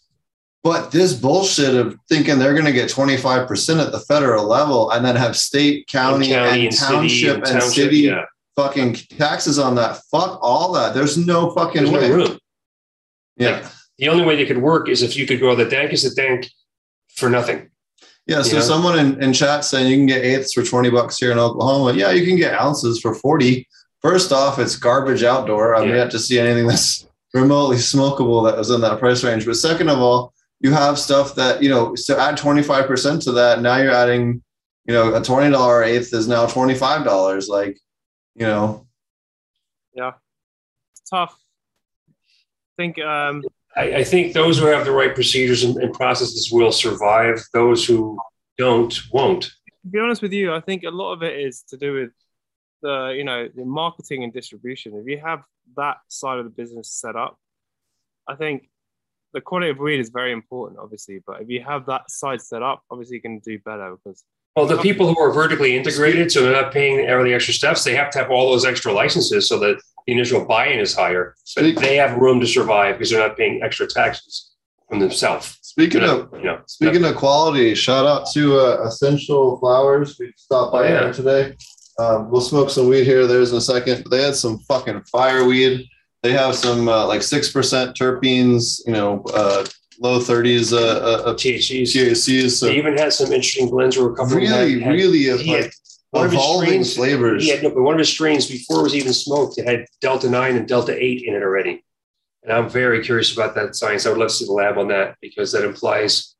But this bullshit of thinking they're going to get 25% at the federal level and then have state, county, and, city township and, township, city yeah. fucking taxes on that. Fuck all that. There's no fucking There's no way. room. Yeah. The only way they could work is if you could go the dank is the dank for nothing. Yeah, so Yeah. someone in, in chat saying you can get eighths for 20 bucks here in Oklahoma. Yeah, you can get ounces for 40. First off, it's garbage outdoor. I've Yeah. yet to see anything that's remotely smokable that was in that price range. But second of all, you have stuff that, you know, so add 25% to that. Now you're adding, you know, a $20 eighth is now $25. Like, you know, Yeah. It's tough. I think um, I, I think those who have the right procedures and, and processes will survive. Those who don't won't. to be honest with you, I think a lot of it is to do with the you know the marketing and distribution. If you have that side of the business set up, I think the quality of weed is very important, obviously. But if you have that side set up, obviously you can do better because Well, the people who are vertically integrated, so they're not paying all the extra steps, they have to have all those extra licenses so that the initial buy-in is higher. But they have room to survive because they're not paying extra taxes from themselves. speaking of you know, Speaking of quality, shout out to uh, Essential Flowers. We stopped by Oh, yeah. there today. Um, we'll smoke some weed here. There's in a second. They had some fucking fire weed. They have some uh, like six percent terpenes. You know, uh, low thirties uh, uh, of THCs. THCs. So They even had some interesting blends where of them really, had- really of he like one of his evolving strains- flavors. He had, no, but one of his strains before it was even smoked, it had Delta 9 and Delta 8 in it already. And I'm very curious about that science. I would love to see the lab on that because that implies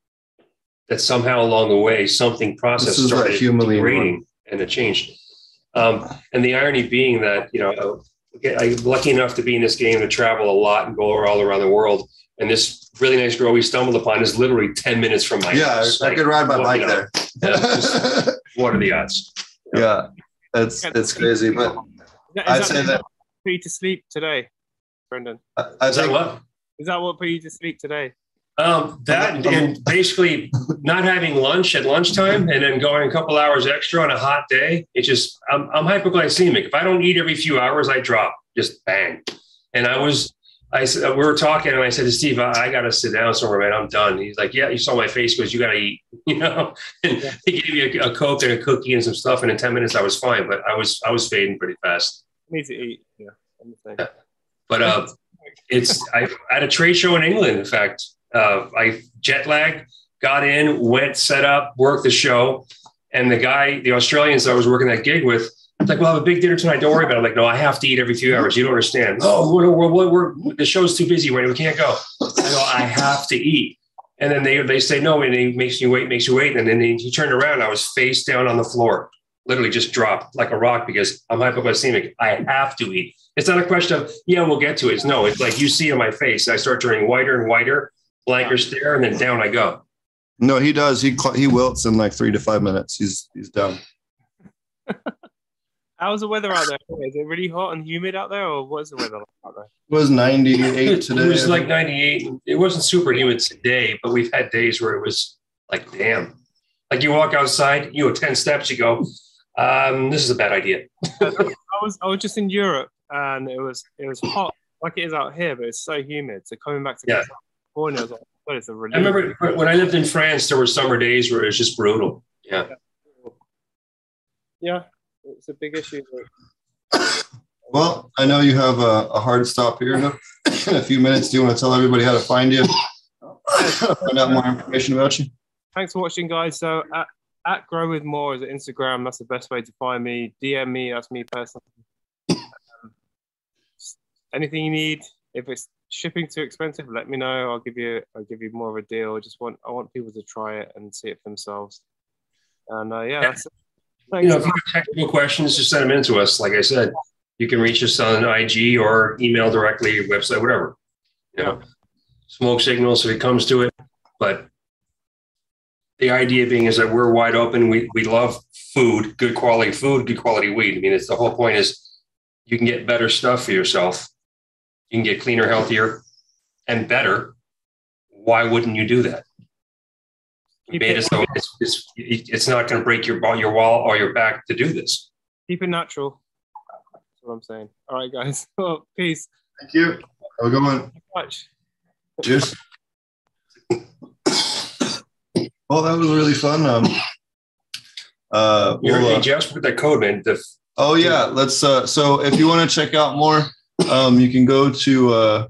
that somehow along the way, something process This is that started degrading and it changed. Um, and the irony being that, you know, I'm lucky enough to be in this game to travel a lot and go all around the world. And this really nice girl we stumbled upon is literally 10 minutes from my yeah, house. I Like, could ride my bike you know, there. just- [laughs] What are the odds? yeah, it's it's crazy, but Is that, I'd is say that that put you to sleep today, Brendan? I, I Is that think what? Is that what put you to sleep today? Um, that and, and basically not having lunch at lunchtime and then going a couple hours extra on a hot day. It just I'm, I'm hypoglycemic. If I don't eat every few hours, I drop just bang. And I was I said we were talking and I said to Steve, I, I got to sit down somewhere, man. I'm done. He's like, Yeah, you saw my face because you got to eat, [laughs] you know. And Yeah. he gave me a, a coke and a cookie and some stuff, and in ten minutes I was fine. But I was I was fading pretty fast. need to eat. Yeah. Same. But uh, [laughs] it's I at a trade show in England. In fact, uh, I jet lag, got in, went, set up, worked the show, and the guy, the Australians I was working that gig with, was like, "We'll have a big dinner tonight. Don't worry about it." I'm like, "No, I have to eat every few hours. You don't understand." Oh, we're, we're, we're, we're, the show's too busy right now. We can't go. I go, "I have to eat." And then they they say no, and he makes you wait, makes you wait. And then he, he turned around. I was face down on the floor, literally just dropped like a rock because I'm hypoglycemic. I have to eat. It's not a question of yeah, we'll get to it. It's no, it's like you see in my face. I start turning whiter and whiter, blanker stare, and then down I go. No, he does. He he wilts in like three to five minutes. He's he's down. [laughs] How's the weather out there? Is it really hot and humid out there, or what's the weather like out there? It was 98 today. It was like 98. It wasn't super humid today, but we've had days where it was like damn. Like you walk outside, you go 10 steps, you go, um, this is a bad idea. [laughs] I was I was just in Europe and it was it was hot like it is out here, but it's so humid. So coming back to Yeah. California, I was like, what is it's a relief. I remember when I lived in France, there were summer days where it was just brutal. Yeah. Yeah, it's a big issue. Well, I know you have a, a hard stop here in [laughs] a, in a few minutes. Do you want to tell everybody how to find you? Find out more information about you. Thanks for watching, guys. So at, at Grow with More is an Instagram. That's the best way to find me. DM me. That's me personally. Um, anything you need. If it's shipping too expensive, let me know. I'll give you. I'll give you more of a deal. I just want. I want people to try it and see it for themselves. And uh, yeah, that's it. Thanks. You know, if you have technical questions, just send them in to us. Like I said, you can reach us on IG or email directly, website, whatever. You know, smoke signals if it comes to it. But the idea being is that we're wide open. We, we love food, good quality food, good quality weed. I mean, it's the whole point is you can get better stuff for yourself. You can get cleaner, healthier, and better. Why wouldn't you do that? Keep made it- it so it's, it's, it's not going to break your your wall or your back to do this. Keep it natural. That's what I'm saying. All right, guys. [laughs] Well, peace. Thank you. Have a good one. Much. Cheers. Well, that was really fun. Um, uh, You're, we'll, hey, uh, Jeff, put that code, man. The, oh yeah, let's. Uh, so if you want to check out more, um, you can go to. Uh,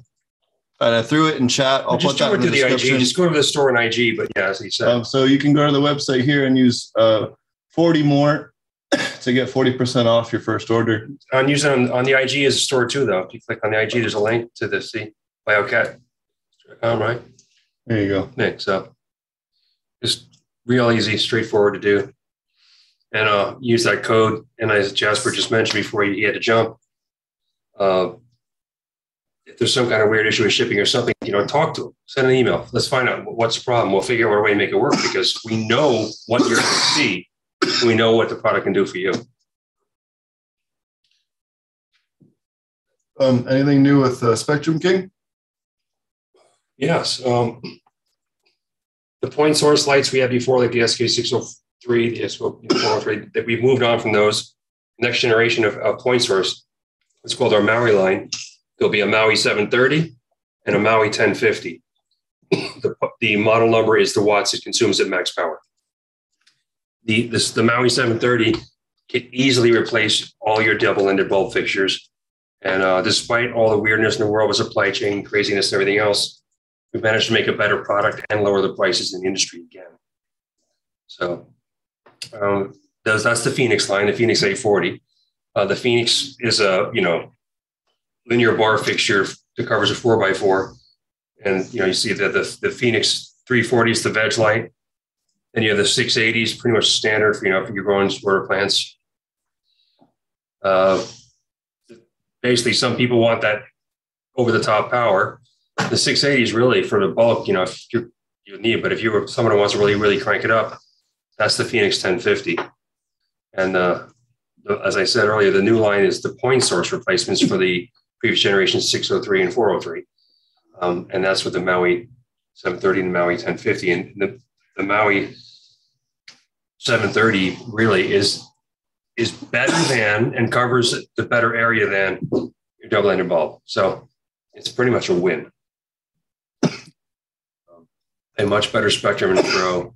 and I threw it in chat. I'll just put that in the the IG. description. Just go to the store in IG. But yeah, as he said, Um, so you can go to the website here and use uh, 40 more [coughs] to get 40% off your first order. I'm using on, on the IG as a store too, though. If you click on the IG, there's a link to the see Biocat. All right. There you go. Nick. So just real easy, straightforward to do, and uh, use that code. And as Jasper just mentioned before, he had to jump. Uh, if there's some kind of weird issue with shipping or something, you know, talk to them, send an email. Let's find out what's the problem. We'll figure out a way to make it work because we know what you're going to see. We know what the product can do for you. Um, anything new with uh, Spectrum King? Yes. Um, the point source lights we had before, like the SK603, the SK403, that we've moved on from those. Next generation of, of point source, it's called our Maui line. There'll be a Maui 730 and a Maui 1050. [clears throat] the, the model number is the watts it consumes at max power. The, this, the Maui 730 can easily replace all your double-ended bulb fixtures. And uh, despite all the weirdness in the world with supply chain craziness and everything else, we managed to make a better product and lower the prices in the industry again. So um, that's the Phoenix line, the Phoenix 840. Uh, the Phoenix is a you know linear bar fixture that covers a four by four, and you know you see that the the Phoenix 340 is the veg light, and you have the 680s, pretty much standard for you know if you're growing water plants. Uh, basically, some people want that over the top power the 680 is really for the bulk, you know, if you you need, but if you were someone who wants to really, really crank it up, that's the Phoenix 1050. And uh, as I said earlier, the new line is the point source replacements for the previous generation 603 and 403. Um, and that's what the Maui 730 and the Maui 1050. And the, the Maui 730 really is is better than and covers the better area than your double ended bulb. So it's pretty much a win. Um, a much better spectrum in throw.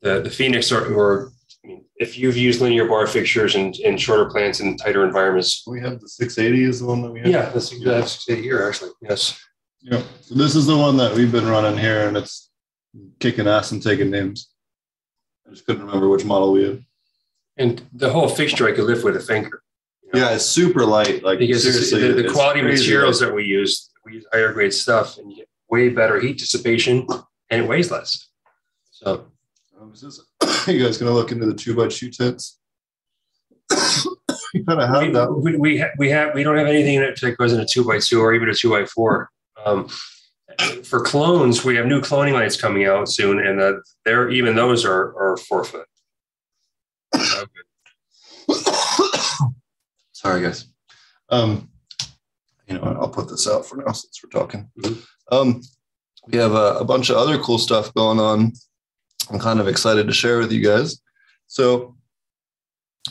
The the Phoenix or, or I mean, if you've used linear bar fixtures and, in shorter plants in tighter environments, We have the 680 is the one that we have. yeah, that's that's it here actually. Yes. Yep. So this is the one that we've been running here, and it's kicking ass and taking names. I just couldn't remember which model we had. And the whole fixture I could lift with a finger. you know? Yeah, it's super light. Like because seriously, the, the quality materials light. that we use, we use higher grade stuff and you get way better heat dissipation and it weighs less. So is this- [coughs] you guys gonna look into the two by two tents? [coughs] you kind of have we, that. we, we, ha- we have we don't have anything that goes in a two by two or even a two by four. Um, for clones, we have new cloning lights coming out soon, and uh, they're even those are are four foot. [coughs] Sorry, guys. Um, you know, I'll put this out for now since we're talking. Mhm. Um, we have a, a bunch of other cool stuff going on. I'm kind of excited to share with you guys. So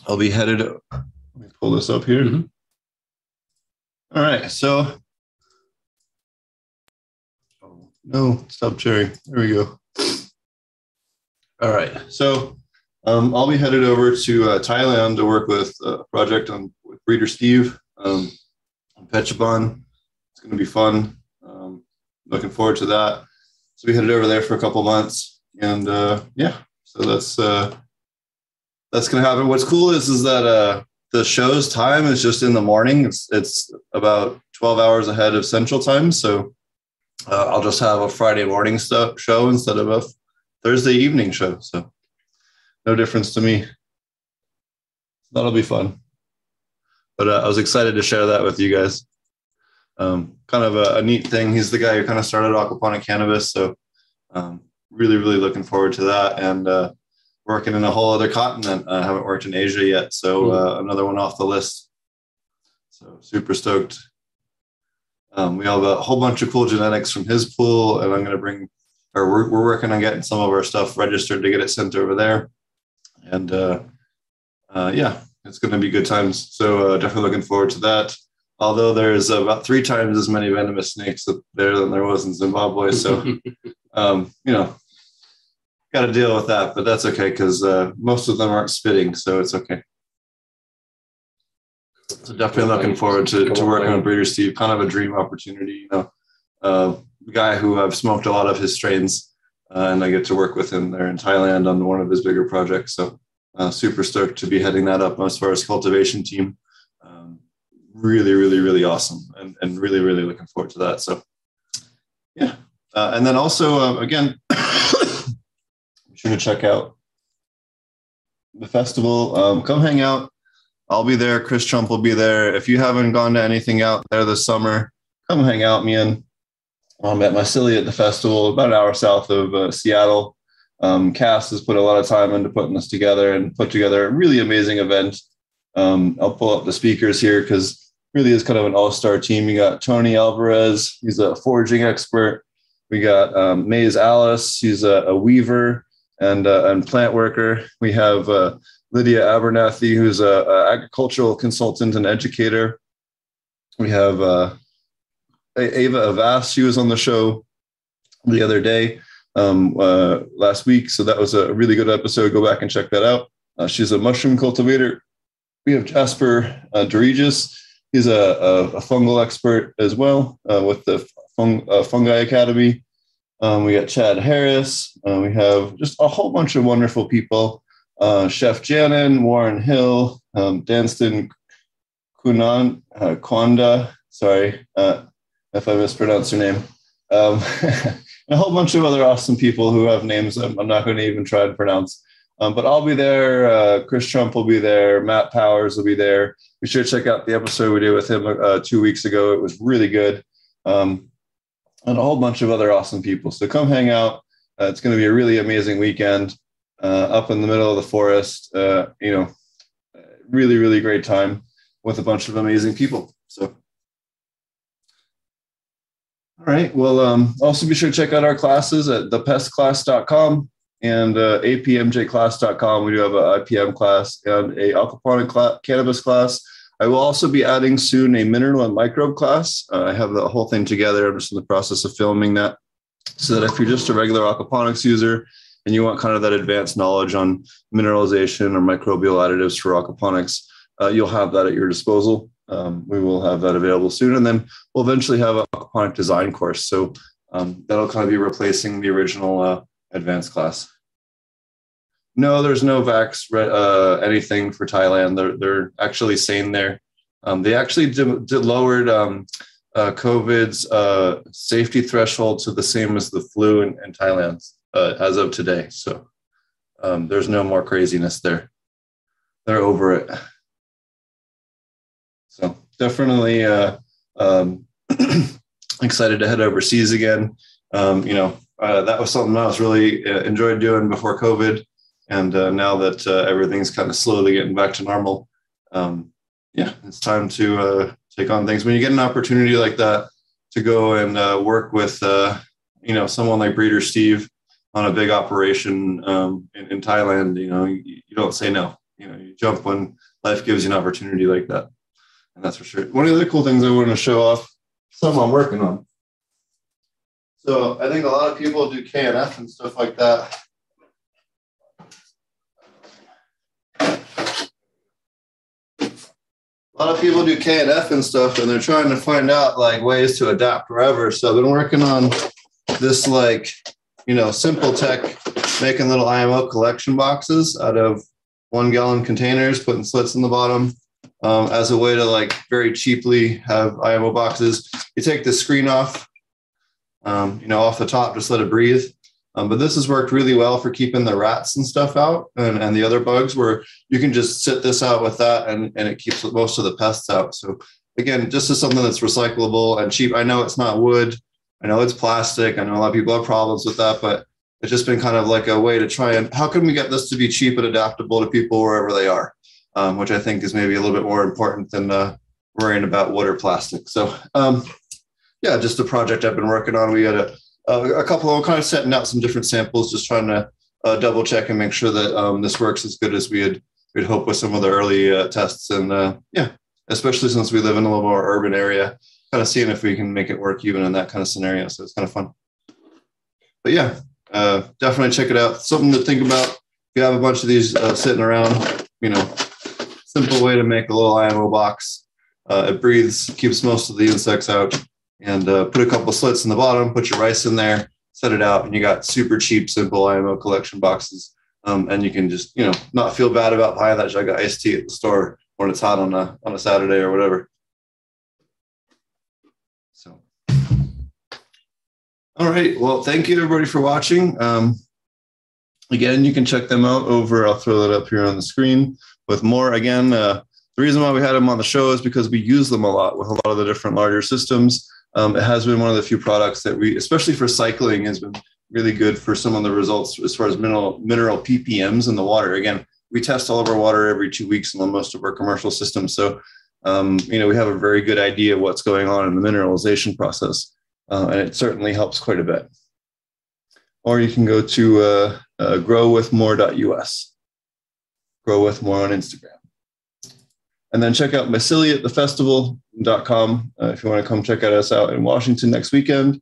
I'll be headed. Let me pull this up here. Mhm. All right. So, oh, no, stop sharing. There we go. All right. So um, I'll be headed over to uh, Thailand to work with a project on with Breeder Steve um, on Phetchabun. It's going to be fun. Um, looking forward to that. So we headed over there for a couple months, and uh, yeah, so that's uh, that's to happen. What's cool is is that uh, the show's time is just in the morning. It's it's about twelve hours ahead of Central Time, so uh, I'll just have a Friday morning stuff show instead of a Thursday evening show. So no difference to me. That'll be fun. But uh, I was excited to share that with you guys. Um, kind of a, a neat thing. He's the guy who kind of started aquaponic cannabis, so um, really, really looking forward to that. And uh, working in a whole other continent. I haven't worked in Asia yet, so uh, another one off the list. So super stoked. Um, we have a whole bunch of cool genetics from his pool, and I'm going to bring, or we're, we're working on getting some of our stuff registered to get it sent over there. And uh, uh, yeah, it's going to be good times. So uh, definitely looking forward to that. Although there's about three times as many venomous snakes up there than there was in Zimbabwe, so [laughs] um, you know, got to deal with that. But that's okay because uh, most of them aren't spitting, so it's okay. So definitely looking forward to, to working with Breeder Steve. Kind of a dream opportunity, you know. Uh, guy who I've smoked a lot of his strains, uh, and I get to work with him there in Thailand on one of his bigger projects. So uh, super stoked to be heading that up as far as cultivation team. Um, really, really, really awesome, and and really, really looking forward to that. So yeah, uh, and then also uh, again, [coughs] sure to check out the festival. Um, come hang out. I'll be there. Chris Trump will be there. If you haven't gone to anything out there this summer, come hang out, man. I'm at Massilia at the festival, about an hour south of uh, Seattle. Um, Cass has put a lot of time into putting this together and put together a really amazing event. Um, I'll pull up the speakers here because really is kind of an all-star team. You got Tony Alvarez, he's a foraging expert. We got um, Alice, he's a, a weaver and uh, and plant worker. We have uh, Lydia Abernathy, who's a, a agricultural consultant and educator. We have uh, Ava Avas. She was on the show the other day, um, uh, last week. So that was a really good episode. Go back and check that out. Uh, she's a mushroom cultivator. We have Jasper uh. He's a, a, a fungal expert as well uh, with the fung, Fungi Academy. Um, we got Chad Harris. Uh, we have just a whole bunch of wonderful people. Uh, Chef Janin, Warren Hill, um, Danston Kunan, uh, Kwanda. Sorry uh, if I mispronounced your name. Um, and [laughs] a whole bunch of other awesome people who have names I'm, I'm not going to even try to pronounce. Um, but I'll be there. Uh, Chris Trump will be there. Matt Powers will be there. Be sure to check out the episode we did with him uh, two weeks ago. It was really good. Um, and a whole bunch of other awesome people. So come hang out. Uh, it's going to be a really amazing weekend uh, up in the middle of the forest. Uh, you know, really, really great time with a bunch of amazing people. So All right. Well, um, also be sure to check out our classes at thepestclass.com and uh, apmjclass.com. We do have an IPM class and a aquaponic cla- cannabis class. I will also be adding soon a mineral and microbe class. Uh, I have the whole thing together. I'm just in the process of filming that so that if you're just a regular aquaponics user and you want kind of that advanced knowledge on mineralization or microbial additives for aquaponics, uh, you'll have that at your disposal. Um, we will have that available soon. And then we'll eventually have a aquaponic design course. So um, that'll kind of be replacing the original uh, advanced class. No, there's no vax uh, anything for Thailand. They're, they're actually sane there. Um, they actually lowered um, uh, COVID's uh, safety threshold to the same as the flu in, in Thailand uh, as of today. So um, there's no more craziness there. They're over it. So definitely uh, um, [clears throat] excited to head overseas again. Um, you know, uh, that was something I was really enjoyed doing before COVID, and uh, now that uh, everything's kind of slowly getting back to normal, um, yeah, it's time to uh, take on things. When you get an opportunity like that to go and uh, work with, you know, someone like Breeder Steve on a big operation um, in, in, Thailand, you know, you, you don't say no. You know, you jump when life gives you an opportunity like that, and that's for sure. One of the cool things I want to show off, something I'm working on. So I think a lot of people do KNF and stuff like that. A lot of people do KNF and stuff, and they're trying to find out like ways to adapt wherever. So I've been working on this like, you know, simple tech, making little IMO collection boxes out of one gallon containers, putting slits in the bottom, um, as a way to like very cheaply have IMO boxes. You take the screen off, um, you know, off the top, just let it breathe. Um, but this has worked really well for keeping the rats and stuff out and, and the other bugs where you can just sit this out with that and, and it keeps most of the pests out. So again, just as something that's recyclable and cheap. I know it's not wood. I know it's plastic. I know a lot of people have problems with that, but it's just been kind of like a way to try and how can we get this to be cheap and adaptable to people wherever they are, um, which I think is maybe a little bit more important than uh, worrying about wood or plastic. So um, yeah, just a project I've been working on. We had a, a, a couple of kind of setting out some different samples, just trying to uh, double check and make sure that um, this works as good as we had we'd hope with some of the early uh, tests. And uh, yeah, especially since we live in a little more urban area, kind of seeing if we can make it work even in that kind of scenario. So it's kind of fun. But yeah, uh, definitely check it out. Something to think about. If you have a bunch of these uh, sitting around, you know, simple way to make a little IMO box. Uh, it breathes, keeps most of the insects out and uh, put a couple slits in the bottom, put your rice in there, set it out, and you got super cheap, simple IMO collection boxes. Um, and you can just, you know, not feel bad about buying that jug of iced tea at the store when it's hot on a on a Saturday or whatever. So, all right. Well, thank you everybody for watching. Um, again, you can check them out over. I'll throw that up here on the screen with more. Again, uh, the reason why we had them on the show is because we use them a lot with a lot of the different larger systems um, it has been one of the few products that we, especially for cycling, has been really good for some of the results as far as mineral mineral ppms in the water. Again, we test all of our water every two weeks on most of our commercial systems, so um, you know we have a very good idea of what's going on in the mineralization process, uh, and it certainly helps quite a bit. Or you can go to uh, uh, growwithmore.us, grow with more on Instagram. And then check out Mycelia at the festival.com uh, if you want to come check out us out in Washington next weekend.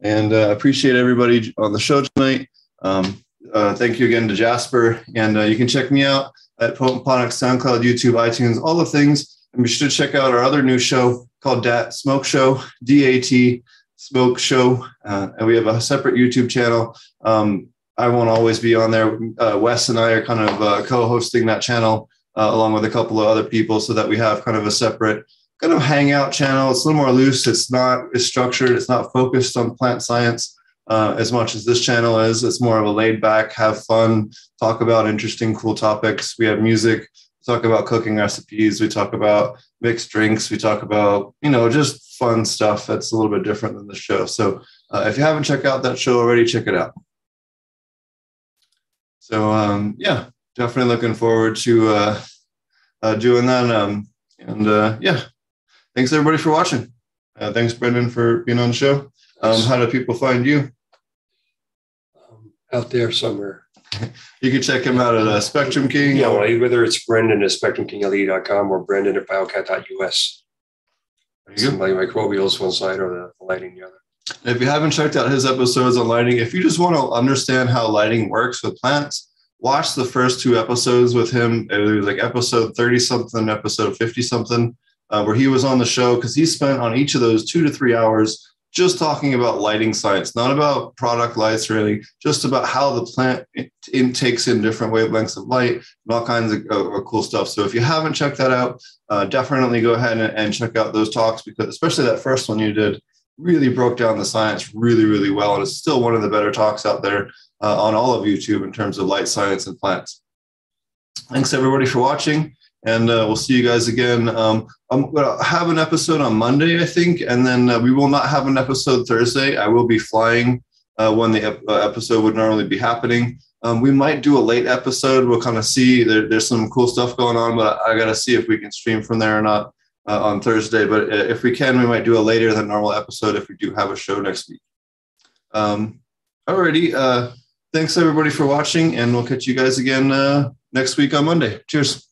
And uh, appreciate everybody on the show tonight. Um, uh, thank you again to Jasper. And uh, you can check me out at Potent SoundCloud, YouTube, iTunes, all the things. And be sure to check out our other new show called Dat Smoke Show, DAT Smoke Show. Uh, and we have a separate YouTube channel. Um, I won't always be on there. Uh, Wes and I are kind of co hosting that channel uh, along with a couple of other people so that we have kind of a separate kind of hangout channel. It's a little more loose. It's not as structured. It's not focused on plant science uh, as much as this channel is. It's more of a laid back, have fun, talk about interesting, cool topics. We have music, talk about cooking recipes. We talk about mixed drinks. We talk about, you know, just fun stuff that's a little bit different than the show. So uh, if you haven't checked out that show already, check it out. So um, yeah, definitely looking forward to uh, uh, doing that. Um, and uh, yeah, thanks everybody for watching. Uh, thanks, Brendan, for being on the show. Um, how do people find you? Um, out there somewhere. [laughs] You can check him out at uh, Spectrum King. Yeah, well, whether it's Brendan at spectrumkingled.com or Brendan at biocat.us. There you go. Some microbials one side or the lighting the other. If you haven't checked out his episodes on lighting, if you just want to understand how lighting works with plants, watch the first two episodes with him. It was like episode 30 something, episode 50 something, uh, where he was on the show because he spent on each of those two to three hours just talking about lighting science, not about product lights or anything, just about how the plant in, takes in different wavelengths of light and all kinds of, of cool stuff. So if you haven't checked that out, uh, definitely go ahead and, and check out those talks because especially that first one you did really broke down the science really, really well. And it's still one of the better talks out there uh, on all of YouTube in terms of light science and plants. Thanks everybody for watching. And uh, we'll see you guys again. Um, I'm going to have an episode on Monday, I think. And then uh, we will not have an episode Thursday. I will be flying uh, when the ep- uh, episode would normally be happening. Um, we might do a late episode. We'll kind of see. There, there's some cool stuff going on, but I, I got to see if we can stream from there or not uh, on Thursday. But if we can, we might do a later than normal episode if we do have a show next week. Um, alrighty. Uh, thanks everybody for watching, and we'll catch you guys again uh, next week on Monday. Cheers.